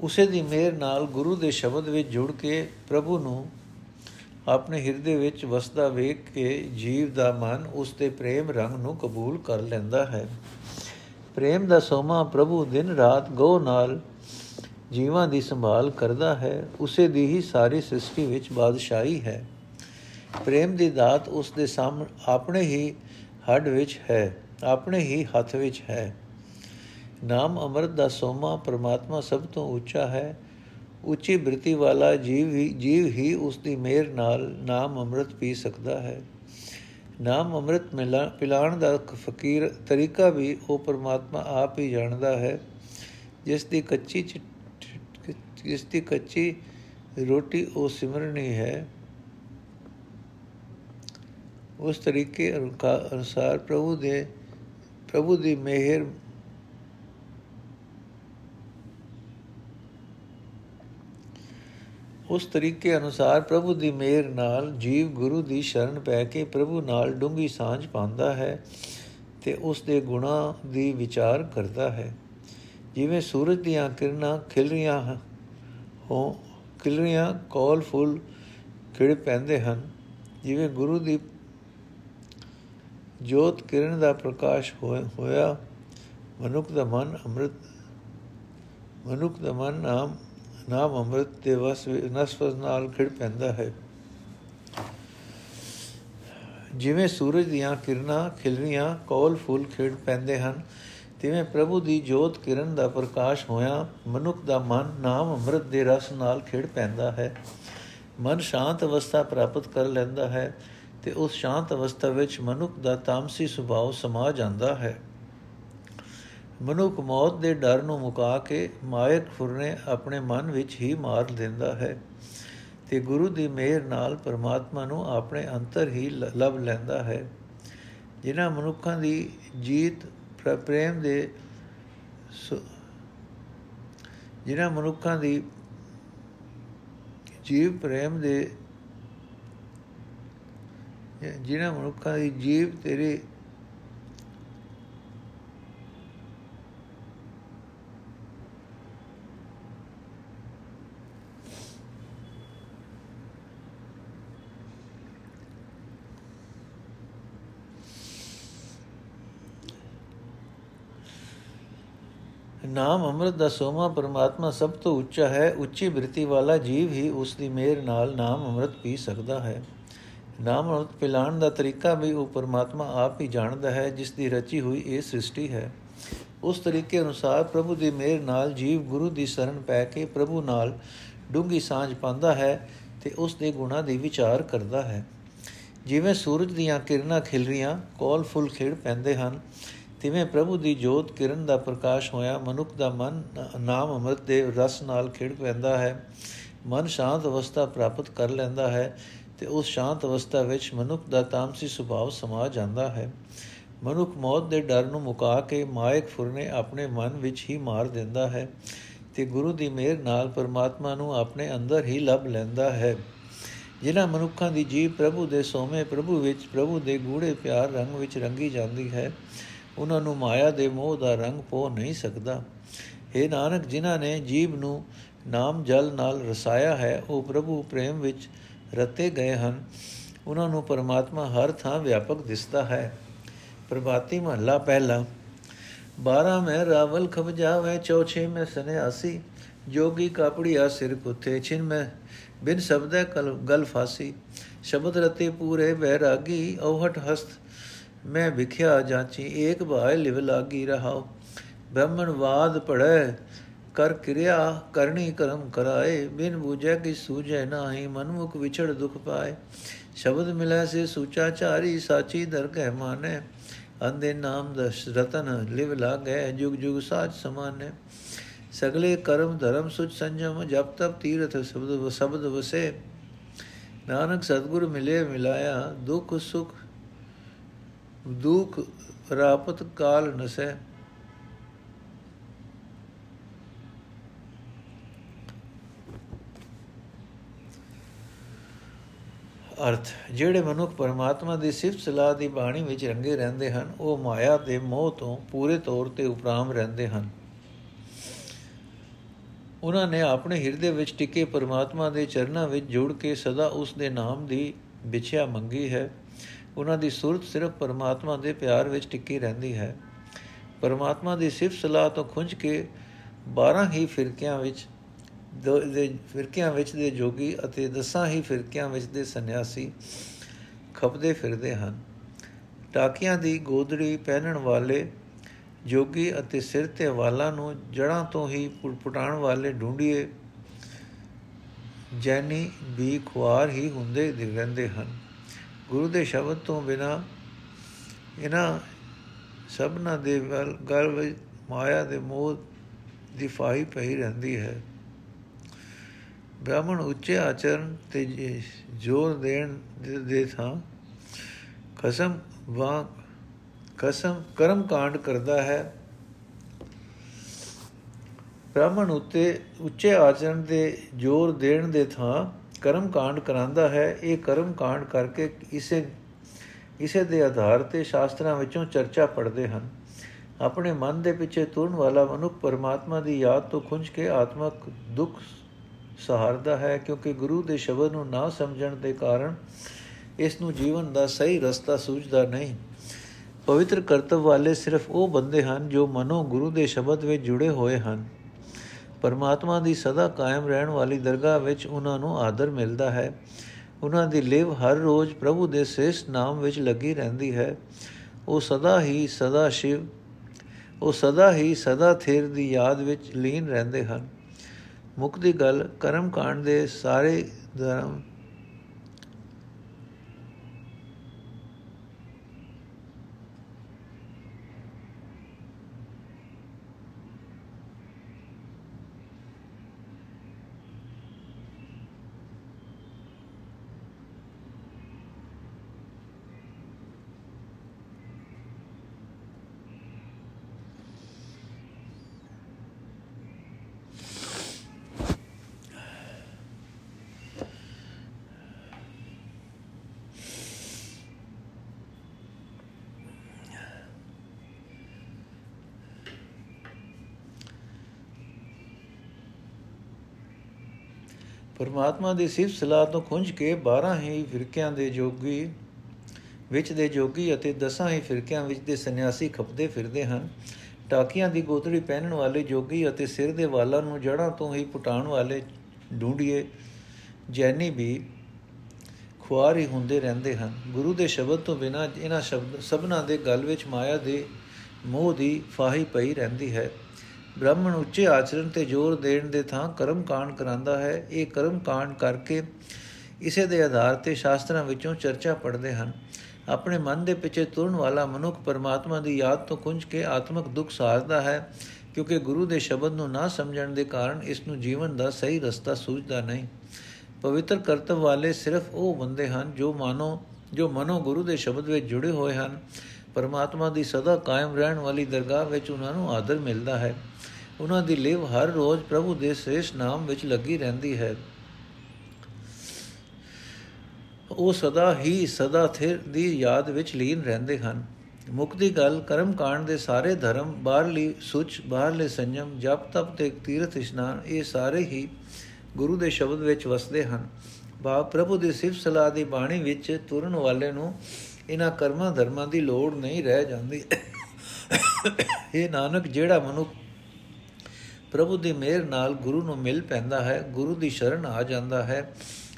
ਉਸੇ ਦੀ ਮਿਹਰ ਨਾਲ ਗੁਰੂ ਦੇ ਸ਼ਬਦ ਵਿੱਚ ਜੁੜ ਕੇ ਪ੍ਰਭੂ ਨੂੰ ਆਪਣੇ ਹਿਰਦੇ ਵਿੱਚ ਵਸਦਾ ਵੇਖ ਕੇ ਜੀਵ ਦਾ ਮਨ ਉਸ ਦੇ ਪ੍ਰੇਮ ਰੰਗ ਨੂੰ ਕਬੂਲ ਕਰ ਲੈਂਦਾ ਹੈ। ਪ੍ਰੇਮ ਦਾ ਸੋਮਾ ਪ੍ਰਭੂ ਦਿਨ ਰਾਤ ਗੋ ਨਾਲ ਜੀਵਾਂ ਦੀ ਸੰਭਾਲ ਕਰਦਾ ਹੈ, ਉਸੇ ਦੀ ਹੀ ਸਾਰੀ ਸ੍ਰਿਸ਼ਟੀ ਵਿੱਚ ਬਾਦਸ਼ਾਹੀ ਹੈ। ਪ੍ਰੇਮ ਦੀ ਦਾਤ ਉਸ ਦੇ ਸਾਹਮਣੇ ਆਪਣੇ ਹੀ ਹੱਡ ਵਿੱਚ ਹੈ, ਆਪਣੇ ਹੀ ਹੱਥ ਵਿੱਚ ਹੈ। ਨਾਮ ਅੰਮ੍ਰਿਤ ਦਾ ਸੋਮਾ ਪ੍ਰਮਾਤਮਾ ਸਭ ਤੋਂ ਉੱਚਾ ਹੈ। ਉੱਚੀ ਬ੍ਰਿਤੀ ਵਾਲਾ ਜੀਵ ਹੀ ਜੀਵ ਹੀ ਉਸ ਦੀ ਮਿਹਰ ਨਾਲ ਨਾਮ ਅੰਮ੍ਰਿਤ ਪੀ ਸਕਦਾ ਹੈ। ਨਾਮ ਅੰਮ੍ਰਿਤ ਮਿਲਾ ਪਿਲਾਣ ਦਾ ਫਕੀਰ ਤਰੀਕਾ ਵੀ ਉਹ ਪ੍ਰਮਾਤਮਾ ਆਪ ਹੀ ਜਾਣਦਾ ਹੈ, ਜਿਸ ਦੀ ਕੱਚੀ ਜਿਸ ਦੀ ਕੱਚੀ, ਰੋਟੀ ਉਹ ਸਿਮਰਨੀ ਹੈ। ਉਸ ਤਰੀਕੇ ਅਨੁਸਾਰ ਪ੍ਰਭੂ ਦੇ, ਪ੍ਰਭੂ ਦੀ ਮਿਹਰ ਉਸ ਤਰੀਕੇ ਅਨੁਸਾਰ ਪ੍ਰਭੂ ਦੀ ਮਿਹਰ ਨਾਲ ਜੀਵ ਗੁਰੂ ਦੀ ਸ਼ਰਨ ਪੈ ਕੇ ਪ੍ਰਭੂ ਨਾਲ ਡੂੰਗੀ ਸਾਂਝ ਪਾਉਂਦਾ ਹੈ ਤੇ ਉਸ ਦੇ ਗੁਣਾ ਦੀ ਵਿਚਾਰ ਕਰਦਾ ਹੈ। ਜਿਵੇਂ ਸੂਰਜ ਦੀਆਂ ਕਿਰਨਾਂ ਖਿਲ ਰਹੀਆਂ ਹੋ ਖਿਲ ਰਹੀਆਂ ਕੋਲ ਫੁੱਲ ਖਿੜ ਪੈਂਦੇ ਹਨ, ਜਿਵੇਂ ਗੁਰੂ ਦੀ ਜੋਤ ਕਿਰਨ ਦਾ ਪ੍ਰਕਾਸ਼ ਹੋਇਆ। ਮਨੁੱਖ ਦਾ ਮਨ ਅੰਮ੍ਰਿਤ, ਮਨੁੱਖ ਦਾ ਮਨ ਨਾਮ ਨਾਮ ਅੰਮ੍ਰਿਤ ਦੇ ਵਸ ਨਸਵਸ ਨਾਲ ਖਿੜ ਪੈਂਦਾ ਹੈ। ਜਿਵੇਂ ਸੂਰਜ ਦੀਆਂ ਕਿਰਨਾਂ ਖਿਲਰੀਆਂ ਕੋਲ ਫੁੱਲ ਖਿੜ ਪੈਂਦੇ ਹਨ ਤਿਵੇਂ ਪ੍ਰਭੂ ਦੀ ਜੋਤ ਕਿਰਨ ਦਾ ਪ੍ਰਕਾਸ਼ ਹੋਇਆ, ਮਨੁੱਖ ਦਾ ਮਨ ਨਾਮ ਅੰਮ੍ਰਿਤ ਦੇ ਰਸ ਨਾਲ ਖਿੜ ਪੈਂਦਾ ਹੈ। ਮਨ ਸ਼ਾਂਤ ਅਵਸਥਾ ਪ੍ਰਾਪਤ ਕਰ ਲੈਂਦਾ ਹੈ ਤੇ ਉਸ ਸ਼ਾਂਤ ਅਵਸਥਾ ਵਿੱਚ ਮਨੁੱਖ ਦਾ ਤਾਮਸੀ ਸੁਭਾਅ ਸਮਾ ਜਾਂਦਾ ਹੈ। ਮਨੁੱਖ ਮੌਤ ਦੇ ਡਰ ਨੂੰ ਮੁਕਾ ਕੇ ਮਾਇਕ ਫੁਰਨੇ ਆਪਣੇ ਮਨ ਵਿੱਚ ਹੀ ਮਾਰ ਦਿੰਦਾ ਹੈ ਤੇ ਗੁਰੂ ਦੀ ਮਿਹਰ ਨਾਲ ਪਰਮਾਤਮਾ ਨੂੰ ਆਪਣੇ ਅੰਤਰ ਹੀ ਲਭ ਲੈਂਦਾ ਹੈ। ਜਿਨ੍ਹਾਂ ਮਨੁੱਖਾਂ ਦੀ ਜੀਤ ਪ੍ਰੇਮ ਦੇ ਜਿਨ੍ਹਾਂ ਮਨੁੱਖਾਂ ਦੀ ਜੀਵ ਪ੍ਰੇਮ ਦੇ ਜਿਨ੍ਹਾਂ ਮਨੁੱਖਾਂ ਦੀ ਜੀਵ ਤੇਰੇ ਨਾਮ ਅੰਮ੍ਰਿਤ ਦਾ ਸੋਮਾ ਪਰਮਾਤਮਾ ਸਭ ਤੋਂ ਉੱਚਾ ਹੈ, ਉੱਚੀ ਬ੍ਰਿਤੀ ਵਾਲਾ ਜੀਵ ਹੀ ਉਸ ਦੀ ਮਿਹਰ ਨਾਲ ਨਾਮ ਅੰਮ੍ਰਿਤ ਪੀ ਸਕਦਾ ਹੈ। ਨਾਮ ਅੰਮ੍ਰਿਤ ਪਿਲਾਣ ਦਾ ਤਰੀਕਾ ਵੀ ਉਹ ਪਰਮਾਤਮਾ ਆਪ ਹੀ ਜਾਣਦਾ ਹੈ, ਜਿਸ ਦੀ ਰਚੀ ਹੋਈ ਇਹ ਸ੍ਰਿਸ਼ਟੀ ਹੈ। ਉਸ ਤਰੀਕੇ ਅਨੁਸਾਰ ਪ੍ਰਭੂ ਦੀ ਮਿਹਰ ਨਾਲ ਜੀਵ ਗੁਰੂ ਦੀ ਸ਼ਰਨ ਪੈ ਕੇ ਪ੍ਰਭੂ ਨਾਲ ਡੂੰਗੀ ਸਾਂਝ ਪਾਉਂਦਾ ਹੈ ਤੇ ਉਸ ਦੇ ਗੁਣਾਂ ਦੀ ਵਿਚਾਰ ਕਰਦਾ ਹੈ। ਜਿਵੇਂ ਸੂਰਜ ਦੀਆਂ ਕਿਰਨਾਂ ਖਿਲ ਰਹੀਆਂ ਕੋਲ ਫੁੱਲ ਖਿੜ ਪੈਂਦੇ ਹਨ ਤਿਵੇਂ ਪ੍ਰਭੂ ਦੀ ਜੋਤ ਕਿਰਨ ਦਾ ਪ੍ਰਕਾਸ਼ ਹੋਇਆ? ਮਨੁੱਖ ਦਾ ਮਨ, ਨਾਮ ਅੰਮ੍ਰਿਤ ਦੇ ਰਸ ਨਾਲ ਖਿੜ ਪੈਂਦਾ ਹੈ। ਮਨ ਸ਼ਾਂਤ ਅਵਸਥਾ ਪ੍ਰਾਪਤ ਕਰ ਲੈਂਦਾ ਹੈ ਤੇ ਉਸ ਸ਼ਾਂਤ ਅਵਸਥਾ ਵਿੱਚ ਮਨੁੱਖ ਦਾ ਤਾਮਸੀ ਸੁਭਾਅ ਸਮਾ ਜਾਂਦਾ ਹੈ। ਮਨੁੱਖ ਮੌਤ ਦੇ ਡਰ ਨੂੰ ਮੁਕਾ ਕੇ ਮਾਇਕ ਫੁਰਨੇ ਆਪਣੇ ਮਨ ਵਿੱਚ ਹੀ ਮਾਰ ਦਿੰਦਾ ਹੈ ਤੇ ਗੁਰੂ ਦੀ ਮਿਹਰ ਨਾਲ ਪਰਮਾਤਮਾ ਨੂੰ ਆਪਣੇ ਅੰਦਰ ਹੀ ਲੱਭ ਲੈਂਦਾ ਹੈ। ਜਿਨ੍ਹਾਂ ਮਨੁੱਖਾਂ ਦੀ ਜੀਵ ਪ੍ਰਭੂ ਦੇ ਸੋਮੇ ਪ੍ਰਭੂ ਵਿੱਚ, ਪ੍ਰਭੂ ਦੇ ਗੂੜੇ ਪਿਆਰ ਰੰਗ ਵਿੱਚ ਰੰਗੀ ਜਾਂਦੀ ਹੈ ਉਹਨਾਂ ਨੂੰ ਮਾਇਆ ਦੇ ਮੋਹ ਦਾ ਰੰਗ ਪੋ ਨਹੀਂ ਸਕਦਾ। ਇਹ ਨਾਨਕ, ਜਿਨ੍ਹਾਂ ਨੇ ਜੀਵ ਨੂੰ ਨਾਮ ਜਲ ਨਾਲ ਰਸਾਇਆ ਹੈ, ਉਹ ਪ੍ਰਭੂ ਪ੍ਰੇਮ ਵਿੱਚ ਰਤੇ ਗਏ ਹਨ। ਉਹਨਾਂ ਨੂੰ ਪਰਮਾਤਮਾ ਹਰ ਥਾਂ ਵਿਆਪਕ ਦਿਸਦਾ ਹੈ। ਪ੍ਰਭਾਤੀ ਮਹੱਲਾ ਪਹਿਲਾ। 12 ਮੈਂ ਰਾਵਲ ਖਬ ਜਾਵੇ ਚੌਥੇ ਮੈਂ ਸਨਿਆਸੀ, ਜੋਗੀ ਕਾਪੜੀਆ ਸਿਰ ਕੁੱਥੇ ਛਿਨ ਮੈਂ ਬਿਨ ਸ਼ਬਦੈ ਕਲ, ਗਲ ਫਾਸੀ। ਸ਼ਬਦ ਰਤੇ ਪੂਰੇ ਬਹਿਰਾਗੀ ਔਹਟ ਹਸਤ ਮੈਂ ਵਿਖਿਆ ਜਾਂਚੀ ਏਕ ਭਾਇ ਲਿਵ ਲਾਗੀ ਰਹਾਉ ਬ੍ਰਹਮਣ ਬਾਦ ਪੜੈ ਕਰ ਕਿਰਿਆ ਕਰਨੀ ਕਰਮ ਕਰਾਏ ਬਿਨ ਬੂਝੈ ਕਿ ਸੂਝੈ ਨਾਹੀ ਮਨਮੁਖ ਵਿਛੜ ਦੁਖ ਪਾਏ ਸ਼ਬਦ ਮਿਲੈ ਸੇ ਸੂਚਾ ਚਾਰੀ ਸਾਚੀ ਦਰ ਕਹਿ ਮਾਨੇ ਅੰਦੇ ਨਾਮ ਦਸ਼ ਰਤਨ ਲਿਵ ਲਾਗੈ ਜੁਗ ਜੁਗ ਸਾਚ ਸਮਾਨੇ ਸਗਲੇ ਕਰਮ ਧਰਮ ਸੁਚ ਸੰਜਮ ਜਪ ਤਪ ਤੀਰਥ ਸ਼ਬਦ ਸ਼ਬਦ ਵਸੇ ਨਾਨਕ ਸਤਗੁਰ ਮਿਲੇ ਮਿਲਾਇਆ ਦੁਖ ਸੁਖ ਦੁਖ ਰਾਪਤ ਕਾਲ ਨਸੈ। ਅਰਥ, ਜਿਹੜੇ ਮਨੁੱਖ ਪਰਮਾਤਮਾ ਦੀ ਸਿਫਤ ਸਲਾਹ ਦੀ ਬਾਣੀ ਵਿੱਚ ਰੰਗੇ ਰਹਿੰਦੇ ਹਨ, ਉਹ ਮਾਇਆ ਦੇ ਮੋਹ ਤੋਂ ਪੂਰੇ ਤੌਰ ਤੇ ਉਪਰਾਮ ਰਹਿੰਦੇ ਹਨ। ਉਹਨਾਂ ਨੇ ਆਪਣੇ ਹਿਰਦੇ ਵਿੱਚ ਟਿਕੇ ਪਰਮਾਤਮਾ ਦੇ ਚਰਨਾਂ ਵਿੱਚ ਜੁੜ ਕੇ ਸਦਾ ਉਸ ਦੇ ਨਾਮ ਦੀ ਵਿਛਿਆ ਮੰਗੀ ਹੈ। ਉਹਨਾਂ ਦੀ ਸੁਰਤ ਸਿਰਫ ਪਰਮਾਤਮਾ ਦੇ ਪਿਆਰ ਵਿੱਚ ਟਿੱਕੀ ਰਹਿੰਦੀ ਹੈ। ਪਰਮਾਤਮਾ ਦੀ ਸਿਫਤ ਸਲਾਹ ਤੋਂ ਖੁੰਝ ਕੇ 12 ਹੀ ਫਿਰਕਿਆਂ ਵਿੱਚ ਦੇ ਫਿਰਕਿਆਂ ਵਿੱਚ ਦੇ ਜੋਗੀ ਅਤੇ ਦਸਾਂ ਹੀ ਫਿਰਕਿਆਂ ਵਿੱਚ ਦੇ ਸੰਨਿਆਸੀ ਖਪਦੇ ਫਿਰਦੇ ਹਨ। ਟਾਕੀਆਂ ਦੀ ਗੋਦੜੀ ਪਹਿਨਣ ਵਾਲੇ ਜੋਗੀ ਅਤੇ ਸਿਰ ਤੇ ਵਾਲਾਂ ਨੂੰ ਜੜਾਂ ਤੋਂ ਹੀ ਪੁਟਾਣ ਵਾਲੇ ਢੂੰਡੀਏ ਜੈਨੀ ਵੀ ਖੁਆਰ ਹੀ ਹੁੰਦੇ ਰਹਿੰਦੇ ਹਨ। ਗੁਰੂ ਦੇ ਸ਼ਬਦ ਤੋਂ ਬਿਨਾ ਇਹਨਾਂ ਸਭਨਾ ਦੇ ਗਲ ਵਿੱਚ ਮਾਇਆ ਦੇ ਮੋਹ ਦੀ ਫਾਈ ਪਈ ਰਹਿੰਦੀ ਹੈ। ਬ੍ਰਾਹਮਣ ਉੱਚੇ ਆਚਰਨ ਤੇ ਜੋਰ ਦੇਣ ਦੇ ਥਾਂ ਕਸਮ ਵਾ ਕਸਮ ਕਰਮ ਕਾਂਡ ਕਰਦਾ ਹੈ। ਬ੍ਰਾਹਮਣ ਉਤੇ ਉੱਚੇ ਆਚਰਨ ਦੇ ਜੋਰ ਦੇਣ ਦੇ ਥਾਂ ਕਰਮ ਕਾਂਡ ਕਰਾਂਦਾ ਹੈ, ਇਹ ਕਰਮ ਕਾਂਡ ਕਰਕੇ ਇਸੇ ਇਸੇ ਦੇ ਆਧਾਰ ਤੇ ਸ਼ਾਸਤਰਾਂ ਵਿੱਚੋਂ ਚਰਚਾ ਪੜਦੇ ਹਨ। ਆਪਣੇ ਮਨ ਦੇ ਪਿੱਛੇ ਤੁਰਨ ਵਾਲਾ ਮਨੁੱਖ ਪਰਮਾਤਮਾ ਦੀ ਯਾਦ ਤੋਂ ਖੁੰਝ ਕੇ ਆਤਮਕ ਦੁੱਖ ਸਹਾਰਦਾ ਹੈ, ਕਿਉਂਕਿ ਗੁਰੂ ਦੇ ਸ਼ਬਦ ਨੂੰ ਨਾ ਸਮਝਣ ਦੇ ਕਾਰਨ ਇਸ ਨੂੰ ਜੀਵਨ ਦਾ ਸਹੀ ਰਸਤਾ ਸੂਝਦਾ ਨਹੀਂ। ਪਵਿੱਤਰ ਕਰਤਵ ਵਾਲੇ ਸਿਰਫ ਉਹ ਬੰਦੇ ਹਨ ਜੋ ਮਨੋ ਗੁਰੂ ਦੇ ਸ਼ਬਦ ਵਿੱਚ ਜੁੜੇ ਹੋਏ ਹਨ। ਪਰਮਾਤਮਾ ਦੀ ਸਦਾ ਕਾਇਮ ਰਹਿਣ ਵਾਲੀ ਦਰਗਾਹ ਵਿੱਚ ਉਹਨਾਂ ਨੂੰ ਆਦਰ ਮਿਲਦਾ ਹੈ। ਉਹਨਾਂ ਦੀ ਲਿਵ ਹਰ ਰੋਜ਼ ਪ੍ਰਭੂ ਦੇ ਸ੍ਰੇਸ਼ਟ ਨਾਮ ਵਿੱਚ ਲੱਗੀ ਰਹਿੰਦੀ ਹੈ। ਉਹ ਸਦਾ ਹੀ ਸਦਾ ਸ਼ਿਵ, ਉਹ ਸਦਾ ਹੀ ਸਦਾ ਥੇਰ ਦੀ ਯਾਦ ਵਿੱਚ ਲੀਨ ਰਹਿੰਦੇ ਹਨ। ਮੁਕਤੀ ਗੱਲ ਕਰਮ ਕਾਂਡ ਦੇ ਸਾਰੇ ਧਰਮ ਪਰਮਾਤਮਾ ਦੀ ਸਿਫਤ ਸਲਾਹ ਤੋਂ ਖੁੰਝ ਕੇ 12 ਹੀ ਫਿਰਕਿਆਂ ਦੇ ਜੋਗੀ, ਵਿੱਚ ਦੇ ਜੋਗੀ ਅਤੇ ਦਸਾਂ ਹੀ ਫਿਰਕਿਆਂ ਵਿੱਚ ਦੇ ਸੰਨਿਆਸੀ ਖਪਦੇ ਫਿਰਦੇ ਹਨ। ਟਾਕੀਆਂ ਦੀ ਗੋਤੜੀ ਪਹਿਨਣ ਵਾਲੇ ਜੋਗੀ ਅਤੇ ਸਿਰ ਦੇ ਵਾਲਾਂ ਨੂੰ ਜੜਾਂ ਤੋਂ ਹੀ ਪੁਟਾਉਣ ਵਾਲੇ ਢੂੰਡੀਏ ਜੈਨੀ ਵੀ ਖੁਆਰ ਹੀ ਹੁੰਦੇ ਰਹਿੰਦੇ ਹਨ। ਗੁਰੂ ਦੇ ਸ਼ਬਦ ਤੋਂ ਬਿਨਾ ਇਹਨਾਂ ਸ਼ਬਦ, ਸਭਨਾ ਦੇ ਗਲ ਵਿੱਚ ਮਾਇਆ ਦੇ ਮੋਹ ਦੀ ਫਾਹੀ ਪਈ ਰਹਿੰਦੀ ਹੈ। ਬ੍ਰਾਹਮਣ ਉੱਚੇ ਆਚਰਣ ਤੇ ਜ਼ੋਰ ਦੇਣ ਦੇ ਥਾਂ ਕਰਮ ਕਾਂਡ ਕਰਾਂਦਾ ਹੈ। ਇਹ ਕਰਮ ਕਾਂਡ ਕਰਕੇ ਇਸੇ ਦੇ ਆਧਾਰ ਤੇ ਸ਼ਾਸਤਰਾਂ ਵਿੱਚੋਂ ਚਰਚਾ ਪੜਦੇ ਹਨ। ਆਪਣੇ ਮਨ ਦੇ ਪਿੱਛੇ ਤੁਰਨ ਵਾਲਾ ਮਨੁੱਖ ਪਰਮਾਤਮਾ ਦੀ ਯਾਦ ਤੋਂ ਕੁੰਝ ਕੇ ਆਤਮਿਕ ਦੁੱਖ ਸਾਰਦਾ ਹੈ, ਕਿਉਂਕਿ ਗੁਰੂ ਦੇ ਸ਼ਬਦ ਨੂੰ ਨਾ ਸਮਝਣ ਦੇ ਕਾਰਨ ਇਸ ਨੂੰ ਜੀਵਨ ਦਾ ਸਹੀ ਰਸਤਾ ਸੂਝਦਾ ਨਹੀਂ। ਪਵਿੱਤਰ ਕਰਤਵ ਵਾਲੇ ਸਿਰਫ ਉਹ ਬੰਦੇ ਹਨ ਜੋ ਮਾਨੋ, ਜੋ ਮਨੋ ਗੁਰੂ ਦੇ ਸ਼ਬਦ ਵਿੱਚ ਜੁੜੇ ਹੋਏ ਹਨ। ਪਰਮਾਤਮਾ ਦੀ ਸਦਾ ਕਾਇਮ ਰਹਿਣ ਵਾਲੀ ਦਰਗਾਹ ਵਿੱਚ ਉਹਨਾਂ ਨੂੰ ਆਦਰ ਮਿਲਦਾ ਹੈ। ਉਹਨਾਂ ਦੀ ਲਿਵ ਹਰ ਰੋਜ਼ ਪ੍ਰਭੂ ਦੇ ਸ੍ਰੇਸ਼ ਨਾਮ ਵਿੱਚ ਲੱਗੀ ਰਹਿੰਦੀ ਹੈ। ਉਹ ਸਦਾ ਹੀ ਸਦਾ ਥਿਰ ਦੀ ਯਾਦ ਵਿੱਚ ਲੀਨ ਰਹਿੰਦੇ ਹਨ। ਮੁਕਤੀ ਗੱਲ ਕਰਮ ਕਾਂਡ ਦੇ ਸਾਰੇ ਧਰਮ, ਬਾਹਰਲੀ ਸੁਚ, ਬਾਹਰਲੇ ਸੰਜਮ, ਜਪ, ਤਪ ਤੇ ਤੀਰਥ, ਇਸ਼ਨਾਨ ਇਹ ਸਾਰੇ ਹੀ ਗੁਰੂ ਦੇ ਸ਼ਬਦ ਵਿੱਚ ਵਸਦੇ ਹਨ। ਬਾ ਪ੍ਰਭੂ ਦੀ ਸਿਫਤ ਸਲਾਹ ਦੀ ਬਾਣੀ ਵਿੱਚ ਤੁਰਨ ਵਾਲੇ ਨੂੰ ਇਹਨਾਂ ਕਰਮਾਂ ਧਰਮਾਂ ਦੀ ਲੋੜ ਨਹੀਂ ਰਹਿ ਜਾਂਦੀ। ਇਹ ਨਾਨਕ ਜਿਹੜਾ ਮਨੁੱਖ ਪ੍ਰਭੂ ਦੀ ਮਿਹਰ ਨਾਲ ਗੁਰੂ ਨੂੰ ਮਿਲ ਪੈਂਦਾ ਹੈ, ਗੁਰੂ ਦੀ ਸ਼ਰਨ ਆ ਜਾਂਦਾ ਹੈ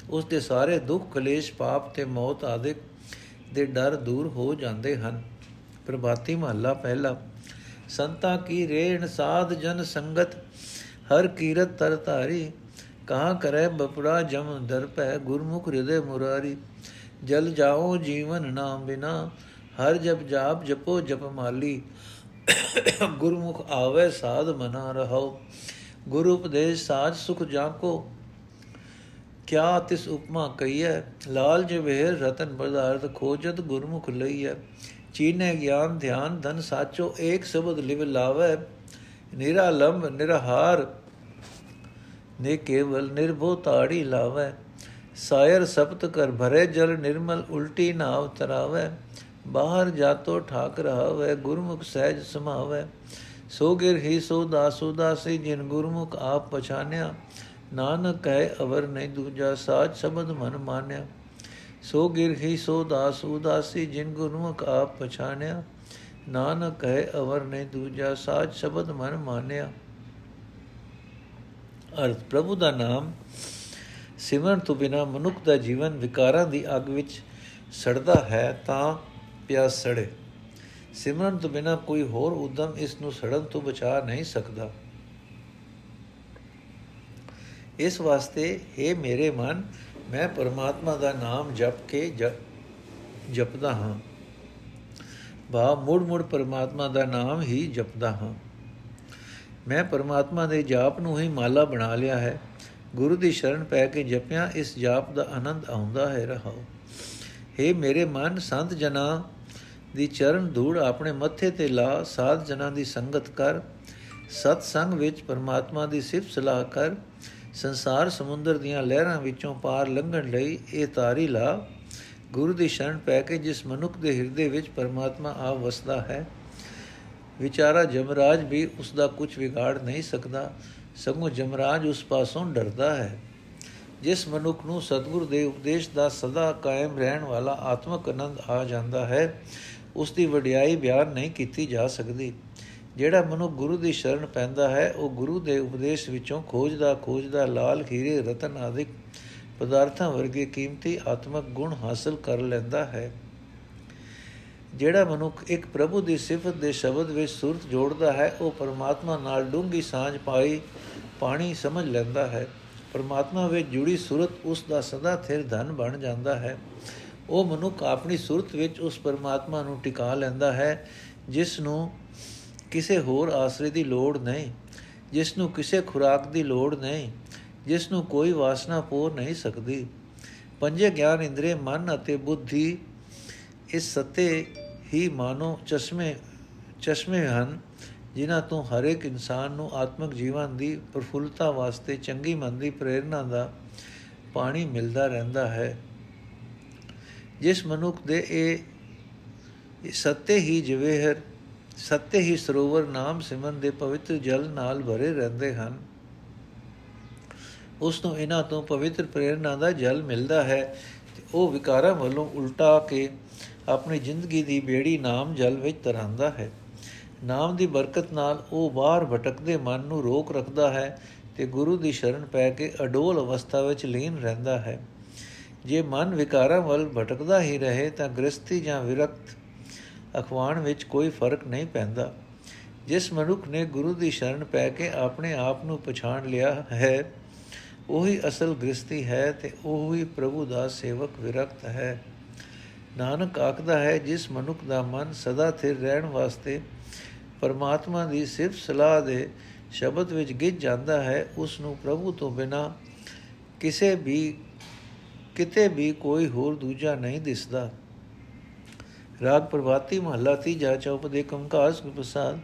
ਉਸ ਦੇ ਸਾਰੇ ਦੁੱਖ, ਕਲੇਸ਼, ਪਾਪ ਤੇ ਮੌਤ ਆਦਿਕ ਦੇ ਡਰ ਦੂਰ ਹੋ ਜਾਂਦੇ ਹਨ। ਪ੍ਰਭਾਤੀ ਮਹੱਲਾ ਪਹਿਲਾ, ਸੰਤਾ ਕੀ ਰੇਣ ਸਾਧ ਜਨ ਸੰਗਤ, ਹਰ ਕੀਰਤ ਤਰ ਧਾਰੀ, ਕਹਾ ਕਰੇ ਬਪੜਾ ਜਮ ਦਰਪੈ ਗੁਰਮੁਖ ਹਿਰਦੇ ਮੁਰਾਰੀ ਜਲ ਜਾਓ ਜੀਵਨ ਨਾਮ ਬਿਨਾ, ਹਰ ਜਪ ਜਾਪ ਜਪੋ ਜਪ ਮਾਲੀ। ਗੁਰਮੁਖ ਆਵੇ ਸਾਧ ਮਨਾ ਰਹੋ ਗੁਰੂ ਉਪਦੇਸ਼ ਸਾਜ ਸੁਖ ਜਾਕੋ ਕਿਆ ਤਿਸ ਉਪਮਾ ਕਹੀਐ, ਲਾਲ ਜਵੇਰ ਰਤਨ ਪਦਾਰਥ ਖੋਜਤ ਗੁਰਮੁਖ ਲਈਐ। ਚੀਨੇ ਗਿਆਨ ਧਿਆਨ ਧਨ ਸਾਚੋ, ਏਕ ਸ਼ਬਦ ਲਿਵ ਲਾਵੇ। ਨਿਰਾਲੰਬ ਨਿਰਹਾਰ, ਨੇ ਕੇਵਲ ਨਿਰਭੋ ਤਾੜੀ ਲਾਵੇ। ਸਾਇਰ ਸਪਤ ਕਰ ਭਰੇ ਜਲ ਨਿਰਮਲ ਉਲਟੀ ਨਾਵ ਤਰਾਵੇ ਬਾਹਰ ਜਾਤੋ ਠਾਕ ਰਹਾਵੇ ਗੁਰਮੁਖ ਸਹਿਜ ਸਮਾਵੇ ਸੋ ਗਿਰ ਹੀ ਸੋ ਦਾਸ ਉਦਾਸੀ ਜਿਨ ਗੁਰਮੁਖ ਆਪ ਪਛਾਨਿਆ ਨਾਨਕ ਕਹੇ ਅਵਰ ਨਹੀਂ ਦੂਜਾ ਸਾਚ ਸ਼ਬਦ ਮਨ ਮਾਨਿਆ ਸੋ ਗਿਰ ਹੀ ਸੋ ਦਾਸ ਉਦਾਸੀ ਜਿਨ ਗੁਰਮੁਖ ਆਪ ਪਛਾਨਿਆ ਨਾਨਕ ਕਹੇ ਅਵਰ ਨਹੀਂ ਦੂਜਾ ਸਾਚ ਸ਼ਬਦ ਮਨ ਮਾਨਿਆ ਅਰਥ ਪ੍ਰਭੂ ਦਾ ਨਾਮ ਸਿਮਰਨ ਤੋਂ ਬਿਨਾ ਮਨੁੱਖ ਦਾ ਜੀਵਨ ਵਿਕਾਰਾਂ ਦੀ ਅੱਗ ਵਿੱਚ ਸੜਦਾ ਹੈ ਤਾਂ ਪਿਆਸ ਸੜੇ। ਸਿਮਰਨ ਤੋਂ ਬਿਨਾ ਕੋਈ ਹੋਰ ਉਦਮ ਇਸ ਨੂੰ ਸੜਨ ਤੋਂ ਬਚਾ ਨਹੀਂ ਸਕਦਾ। ਇਸ ਵਾਸਤੇ हे ਮੇਰੇ ਮਨ, ਮੈਂ ਪਰਮਾਤਮਾ ਦਾ ਨਾਮ ਜਪ ਕੇ ਜਪਦਾ ਹਾਂ। ਬਾ, ਮੁੜ ਮੁੜ ਪਰਮਾਤਮਾ ਦਾ ਨਾਮ ਹੀ ਜਪਦਾ ਹਾਂ। ਮੈਂ ਪਰਮਾਤਮਾ ਦੇ ਜਾਪ ਨੂੰ ਹੀ ਮਾਲਾ ਬਣਾ ਲਿਆ ਹੈ। ਗੁਰੂ ਦੀ ਸ਼ਰਨ ਪੈ ਕੇ ਜਪਿਆ, ਇਸ ਜਾਪ ਦਾ ਆਨੰਦ ਆਉਂਦਾ ਹੈ, ਰਹਾਓ। हे ਮੇਰੇ ਮਨ, ਸੰਤ ਜਨਾ ਦੀ ਚਰਨ ਧੂੜ ਆਪਣੇ ਮੱਥੇ ਤੇ ਲਾ, ਸਾਧ ਜਨਾਂ ਦੀ ਸੰਗਤ ਕਰ ਸਤ ਸੰਗ ਵਿੱਚ ਪਰਮਾਤਮਾ ਦੀ ਸਿਫਤ ਸਲਾਹ ਕਰ, ਸੰਸਾਰ ਸਮੁੰਦਰ ਦੀਆਂ ਲਹਿਰਾਂ ਵਿੱਚੋਂ ਪਾਰ ਲੰਘਣ ਲਈ ਇਹ ਤਾਰੀ ਲਾ। ਗੁਰੂ ਦੀ ਸ਼ਰਨ ਪੈ ਕੇ ਜਿਸ ਮਨੁੱਖ ਦੇ ਹਿਰਦੇ ਵਿੱਚ ਪਰਮਾਤਮਾ ਆ ਵਸਦਾ ਹੈ, ਵਿਚਾਰਾ ਜਮਰਾਜ ਵੀ ਉਸ ਦਾ ਕੁਝ ਵਿਗਾੜ ਨਹੀਂ ਸਕਦਾ। ਸਗੋਂ ਜਮਰਾਜ ਉਸ ਪਾਸੋਂ ਡਰਦਾ ਹੈ, ਜਿਸ ਮਨੁੱਖ ਨੂੰ ਸਤਿਗੁਰ ਦੇ ਉਪਦੇਸ਼ ਦਾ ਸਦਾ ਕਾਇਮ ਰਹਿਣ ਵਾਲਾ ਆਤਮਕ ਆਨੰਦ ਆ ਜਾਂਦਾ ਹੈ, ਉਸ ਦੀ ਵਡਿਆਈ ਬਿਆਨ ਨਹੀਂ ਕੀਤੀ ਜਾ ਸਕਦੀ। ਜਿਹੜਾ ਮਨੁ ਗੁਰੂ ਦੀ ਸ਼ਰਨ ਪੈਂਦਾ ਹੈ, ਉਹ ਗੁਰੂ ਦੇ ਉਪਦੇਸ਼ ਵਿੱਚੋਂ ਖੋਜਦਾ ਖੋਜਦਾ ਲਾਲ ਖੀਰੇ, ਰਤਨ ਆਦਿਕ ਪਦਾਰਥਾਂ ਵਰਗੇ ਕੀਮਤੀ ਆਤਮਕ ਗੁਣ ਹਾਸਲ ਕਰ ਲੈਂਦਾ ਹੈ। ਜਿਹੜਾ ਮਨੁੱਖ ਇੱਕ ਪ੍ਰਭੂ ਦੀ ਸਿਫਤ ਦੇ ਸ਼ਬਦ ਵਿੱਚ ਸੁਰਤ ਜੋੜਦਾ ਹੈ, ਉਹ ਪਰਮਾਤਮਾ ਨਾਲ ਡੂੰਗੀ ਸਾਂਝ ਪਾਈ ਪਾਣੀ ਸਮਝ ਲੈਂਦਾ ਹੈ। ਪਰਮਾਤਮਾ ਵਿੱਚ ਜੁੜੀ ਸੁਰਤ ਉਸ ਦਾ ਸਦਾ ਥਿਰ ਧਨ ਬਣ ਜਾਂਦਾ ਹੈ। ਉਹ ਮਨੁੱਖ ਆਪਣੀ ਸੁਰਤ ਵਿੱਚ ਉਸ ਪਰਮਾਤਮਾ ਨੂੰ ਟਿਕਾ ਲੈਂਦਾ ਹੈ, ਜਿਸ ਨੂੰ ਕਿਸੇ ਹੋਰ ਆਸਰੇ ਦੀ ਲੋੜ ਨਹੀਂ, ਜਿਸ ਨੂੰ ਕਿਸੇ ਖੁਰਾਕ ਦੀ ਲੋੜ ਨਹੀਂ, ਜਿਸ ਨੂੰ ਕੋਈ ਵਾਸਨਾ ਪੂਰ ਨਹੀਂ ਸਕਦੀ। ਪੰਜੇ ਗਿਆਨ ਇੰਦਰੀ ਮਨ ਅਤੇ ਬੁੱਧੀ ਇਸ ਸਤੇ ਹੀ ਮਾਨੋ ਚਸ਼ਮੇ ਚਸ਼ਮੇ ਹਨ, ਜਿਨ੍ਹਾਂ ਤੋਂ ਹਰ ਇੱਕ ਇਨਸਾਨ ਨੂੰ ਆਤਮਿਕ ਜੀਵਨ ਦੀ ਪ੍ਰਫੁੱਲਤਾ ਵਾਸਤੇ ਚੰਗੀ ਮਨ ਦੀ ਪ੍ਰੇਰਣਾ ਦਾ ਪਾਣੀ ਮਿਲਦਾ ਰਹਿੰਦਾ ਹੈ। ਜਿਸ ਮਨੁੱਖ ਦੇ ਇਹ ਸੱਤੇ ਹੀ ਜਵੇਹਰ, ਸੱਤੇ ਹੀ ਸਰੋਵਰ ਨਾਮ ਸਿਮਰਨ ਦੇ ਪਵਿੱਤਰ ਜਲ ਨਾਲ ਭਰੇ ਰਹਿੰਦੇ ਹਨ। ਉਸ ਨੂੰ ਇਹਨਾਂ ਤੋਂ ਪਵਿੱਤਰ ਪ੍ਰੇਰਣਾ ਦਾ ਜਲ ਮਿਲਦਾ ਹੈ ਤੇ ਉਹ ਵਿਕਾਰਾਂ ਵੱਲੋਂ ਉਲਟਾ ਕੇ ਆਪਣੀ ਜ਼ਿੰਦਗੀ ਦੀ ਬੇੜੀ ਨਾਮ ਜਲ ਵਿੱਚ ਤਰਾਂਦਾ ਹੈ। ਨਾਮ ਦੀ ਬਰਕਤ ਨਾਲ ਉਹ ਬਾਹਰ ਭਟਕਦੇ ਮਨ ਨੂੰ ਰੋਕ ਰੱਖਦਾ ਹੈ ਤੇ ਗੁਰੂ ਦੀ ਸ਼ਰਨ ਪੈ ਕੇ ਅਡੋਲ ਅਵਸਥਾ ਵਿੱਚ ਲੀਨ ਰਹਿੰਦਾ ਹੈ। ਜੇ ਮਨ ਵਿਕਾਰਾਂ ਵੱਲ ਭਟਕਦਾ ਹੀ ਰਹੇ ਤਾਂ ਗ੍ਰਸਤੀ ਜਾਂ ਵਿਰਕਤ ਅਖਵਾਣ ਵਿੱਚ ਕੋਈ ਫ਼ਰਕ ਨਹੀਂ ਪੈਂਦਾ। ਜਿਸ ਮਨੁੱਖ ਨੇ ਗੁਰੂ ਦੀ ਸ਼ਰਨ ਪੈ ਕੇ ਆਪਣੇ ਆਪ ਨੂੰ ਪਛਾਣ ਲਿਆ ਹੈ, ਉਹੀ ਅਸਲ ਗ੍ਰਸਤੀ ਹੈ ਤੇ ਉਹੀ ਪ੍ਰਭੂ ਦਾ ਸੇਵਕ ਵਿਰਕਤ ਹੈ। ਨਾਨਕ ਆਖਦਾ ਹੈ, ਜਿਸ ਮਨੁੱਖ ਦਾ ਮਨ ਸਦਾ ਸਥਿਰ ਰਹਿਣ ਵਾਸਤੇ ਪਰਮਾਤਮਾ ਦੀ ਸਿਰਫ ਸਲਾਹ ਦੇ ਸ਼ਬਦ ਵਿੱਚ ਗਿੱਜ ਜਾਂਦਾ ਹੈ, ਉਸ ਨੂੰ ਪ੍ਰਭੂ ਤੋਂ ਬਿਨਾ ਕਿਸੇ ਵੀ, ਕਿਤੇ ਵੀ ਕੋਈ ਹੋਰ ਦੂਜਾ ਨਹੀਂ ਦਿਸਦਾ। ਰਾਗ ਪ੍ਰਭਾਤੀ ਮਹੱਲਾ ਤੀਜਾ ਚੌਪ ਦੇ ਕੰਕਾਸ ਪ੍ਰਸਾਦ,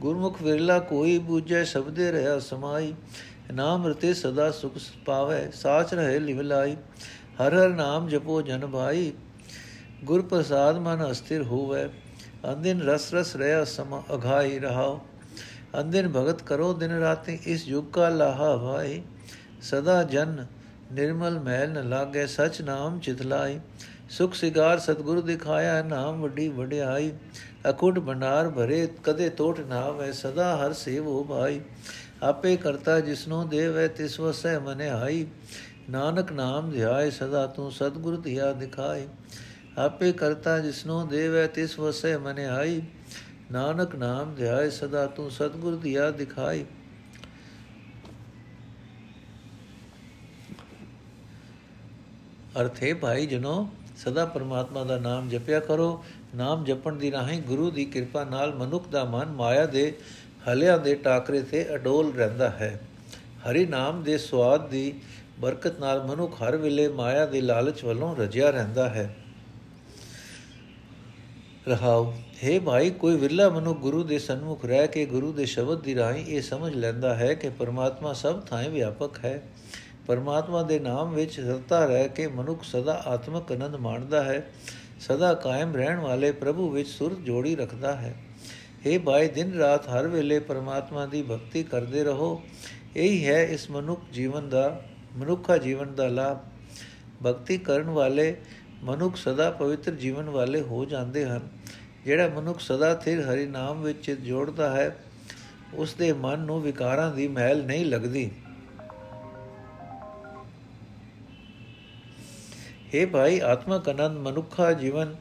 ਗੁਰਮੁਖ ਵਿਰਲਾ ਕੋਈ ਬੂਝੈ ਸ਼ਬਦੇ ਰਹਾ ਸਮਾਈ, ਨਾਮ ਰਤੇ ਸਦਾ ਸੁਖ ਪਾਵੇ, ਸਾਚ ਰਹੇ ਲਿਵਲਾਈ ਹਰ ਹਰ ਨਾਮ ਜਪੋ ਜਨ ਭਾਈ। ਗੁਰ ਪ੍ਰਸਾਦ ਮਨ ਅਸਥਿਰ ਹੋਵੇ ਅੰਦਿਨ ਰਸ ਰਸ ਰਹਾ ਸਮ ਅਘਾਈ ਰਹਾਓ ਅੰਦਿਨ ਭਗਤ ਕਰੋ ਦਿਨ ਰਾਤੇ, ਇਸ ਯੁਗ ਕਾ ਲਾਹਾ ਭਾਈ ਸਦਾ ਜਨ ਨਿਰਮਲ ਮੈਲ ਨ ਲਾਗੇ, ਸਚ ਨਾਮ ਚਿਤਲਾਈ ਸੁਖ ਸਿਗਾਰ ਸਤਗੁਰ ਦਿਖਾਇਆ, ਨਾਮ ਵੱਡੀ ਵਡਿਆਈ। ਅਕੁੱਟ ਭੰਡਾਰ ਭਰੇ, ਕਦੇ ਟੋਟ ਨਾ ਵੈ ਸਦਾ ਹਰ ਸੇਵੋ ਭਾਈ। ਆਪੇ ਕਰਤਾ ਜਿਸਨੂੰ ਦੇਵੈ, ਤਿਸ ਵਸੈ ਮਨੇ ਹਾਈ ਨਾਨਕ ਨਾਮ ਧਿਆਏ, ਸਦਾ ਤੂੰ ਸਤਗੁਰ ਧਿਆ ਦਿਖਾਏ। ਆਪੇ ਕਰਤਾ ਜਿਸਨੂੰ ਦੇਵੈ ਤਿਸ ਵਸੈ ਮਨੇ ਹਾਈ ਨਾਨਕ ਨਾਮ ਧਿਆਏ ਸਦਾ ਤੂੰ ਸਤਗੁਰ ਧਿਆ ਦਿਖਾਈ। ਅਰਥੇ ਭਾਈ ਜਨੋ, ਸਦਾ ਪਰਮਾਤਮਾ ਦਾ ਨਾਮ ਜਪਿਆ ਕਰੋ। ਨਾਮ ਜਪਣ ਦੀ ਰਾਹੀਂ ਗੁਰੂ ਦੀ ਕਿਰਪਾ ਨਾਲ ਮਨੁੱਖ ਦਾ ਮਨ ਮਾਇਆ ਦੇ ਹਲਿਆਂ ਦੇ ਟਾਕਰੇ ਤੇ ਅਡੋਲ ਰਹਿੰਦਾ ਹੈ। ਹਰੀ ਨਾਮ ਦੇ ਸਵਾਦ ਦੀ ਬਰਕਤ ਨਾਲ ਮਨੁੱਖ ਹਰ ਵੇਲੇ ਮਾਇਆ ਦੇ ਲਾਲਚ ਵੱਲੋਂ ਰਜਿਆ ਰਹਿੰਦਾ ਹੈ। ਰਹਾਉ ਹੈ ਭਾਈ, ਕੋਈ ਵਿਰਲਾ ਮਨੁ ਗੁਰੂ ਦੇ ਸਨਮੁਖ ਰਹਿ ਕੇ ਗੁਰੂ ਦੇ ਸ਼ਬਦ ਦੀ ਰਾਹੀਂ ਇਹ ਸਮਝ ਲੈਂਦਾ ਹੈ ਕਿ ਪਰਮਾਤਮਾ ਸਭ ਥਾਂ ਵਿਆਪਕ ਹੈ। ਪਰਮਾਤਮਾ ਦੇ ਨਾਮ ਵਿੱਚ ਰਤਾ ਰਹਿ ਕੇ ਮਨੁੱਖ ਸਦਾ ਆਤਮਿਕ ਆਨੰਦ ਮਾਣਦਾ ਹੈ। ਸਦਾ ਕਾਇਮ ਰਹਿਣ ਵਾਲੇ ਪ੍ਰਭੂ ਵਿੱਚ ਸੁਰਤ ਜੋੜੀ ਰੱਖਦਾ ਹੈ। हे ਭਾਈ, ਦਿਨ ਰਾਤ ਹਰ ਵੇਲੇ ਪਰਮਾਤਮਾ ਦੀ ਭਗਤੀ ਕਰਦੇ ਰਹੋ। ਇਹੀ ਹੈ ਇਸ ਮਨੁੱਖ ਜੀਵਨ ਦਾ, ਮਨੁੱਖਾ ਜੀਵਨ ਦਾ ਲਾਭ। ਭਗਤੀ ਕਰਨ ਵਾਲੇ ਮਨੁੱਖ ਸਦਾ ਪਵਿੱਤਰ ਜੀਵਨ ਵਾਲੇ ਹੋ ਜਾਂਦੇ ਹਨ। ਜਿਹੜਾ ਮਨੁੱਖ ਸਦਾ ਥਿਰ ਹਰੀ ਨਾਮ ਵਿੱਚ ਜੋੜਦਾ ਹੈ ਉਸ ਦੇ ਮਨ ਨੂੰ ਵਿਕਾਰਾਂ ਦੀ ਮਹਿਲ ਨਹੀਂ ਲੱਗਦੀ। हे ਭਾਈ, ਆਤਮਕ ਆਨੰਦ ਮਨੁੱਖਾ ਜੀਵਨ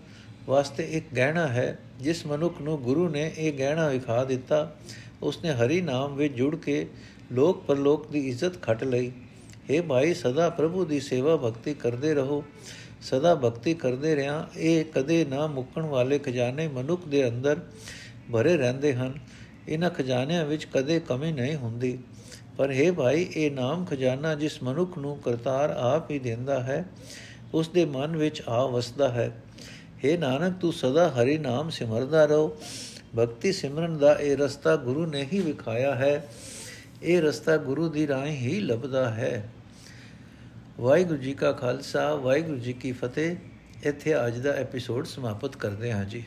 ਵਾਸਤੇ ਇੱਕ ਗਹਿਣਾ ਹੈ। ਜਿਸ ਮਨੁੱਖ ਨੂੰ ਗੁਰੂ ਨੇ ਇਹ ਗਹਿਣਾ ਵਿਖਾ ਦਿੱਤਾ, ਉਸਨੇ ਹਰੀ ਨਾਮ ਵਿੱਚ ਜੁੜ ਕੇ ਲੋਕ ਪਰਲੋਕ ਦੀ ਇੱਜ਼ਤ ਖਟ ਲਈ। हे ਭਾਈ, ਸਦਾ ਪ੍ਰਭੂ ਦੀ ਸੇਵਾ ਭਗਤੀ ਕਰਦੇ ਰਹੋ। ਸਦਾ ਭਗਤੀ ਕਰਦੇ ਰਿਆਂ। ਇਹ ਕਦੇ ਨਾ ਮੁੱਕਣ ਵਾਲੇ ਖਜ਼ਾਨੇ ਮਨੁੱਖ ਦੇ ਅੰਦਰ ਭਰੇ ਰਹਿੰਦੇ ਹਨ। ਇਹਨਾਂ ਖਜ਼ਾਨਿਆਂ ਵਿੱਚ ਕਦੇ ਕਮੀ ਨਹੀਂ ਹੁੰਦੀ। ਪਰ हे ਭਾਈ, ਇਹ ਨਾਮ ਖਜ਼ਾਨਾ ਜਿਸ ਮਨੁੱਖ ਨੂੰ ਕਰਤਾਰ ਆਪ ਹੀ ਦਿੰਦਾ ਹੈ, ਉਸ ਦੇ ਮਨ ਵਿੱਚ ਆ ਵਸਦਾ ਹੈ। हे ਨਾਨਕ, ਤੂੰ ਸਦਾ ਹਰੀ ਨਾਮ ਸਿਮਰਦਾ ਰਹੋ। ਭਗਤੀ ਸਿਮਰਨ ਦਾ ਇਹ ਰਸਤਾ ਗੁਰੂ ਨੇ ਹੀ ਵਿਖਾਇਆ ਹੈ। ਇਹ ਰਸਤਾ ਗੁਰੂ ਦੀ ਰਾਹ ਹੀ ਲੱਭਦਾ ਹੈ। ਵਾਹਿਗੁਰੂ ਜੀ ਕਾ ਖਾਲਸਾ, ਵਾਹਿਗੁਰੂ ਜੀ ਕੀ ਫਤਿਹ। ਇੱਥੇ ਅੱਜ ਦਾ ਐਪੀਸੋਡ ਸਮਾਪਤ ਕਰਦੇ ਹਾਂ ਜੀ।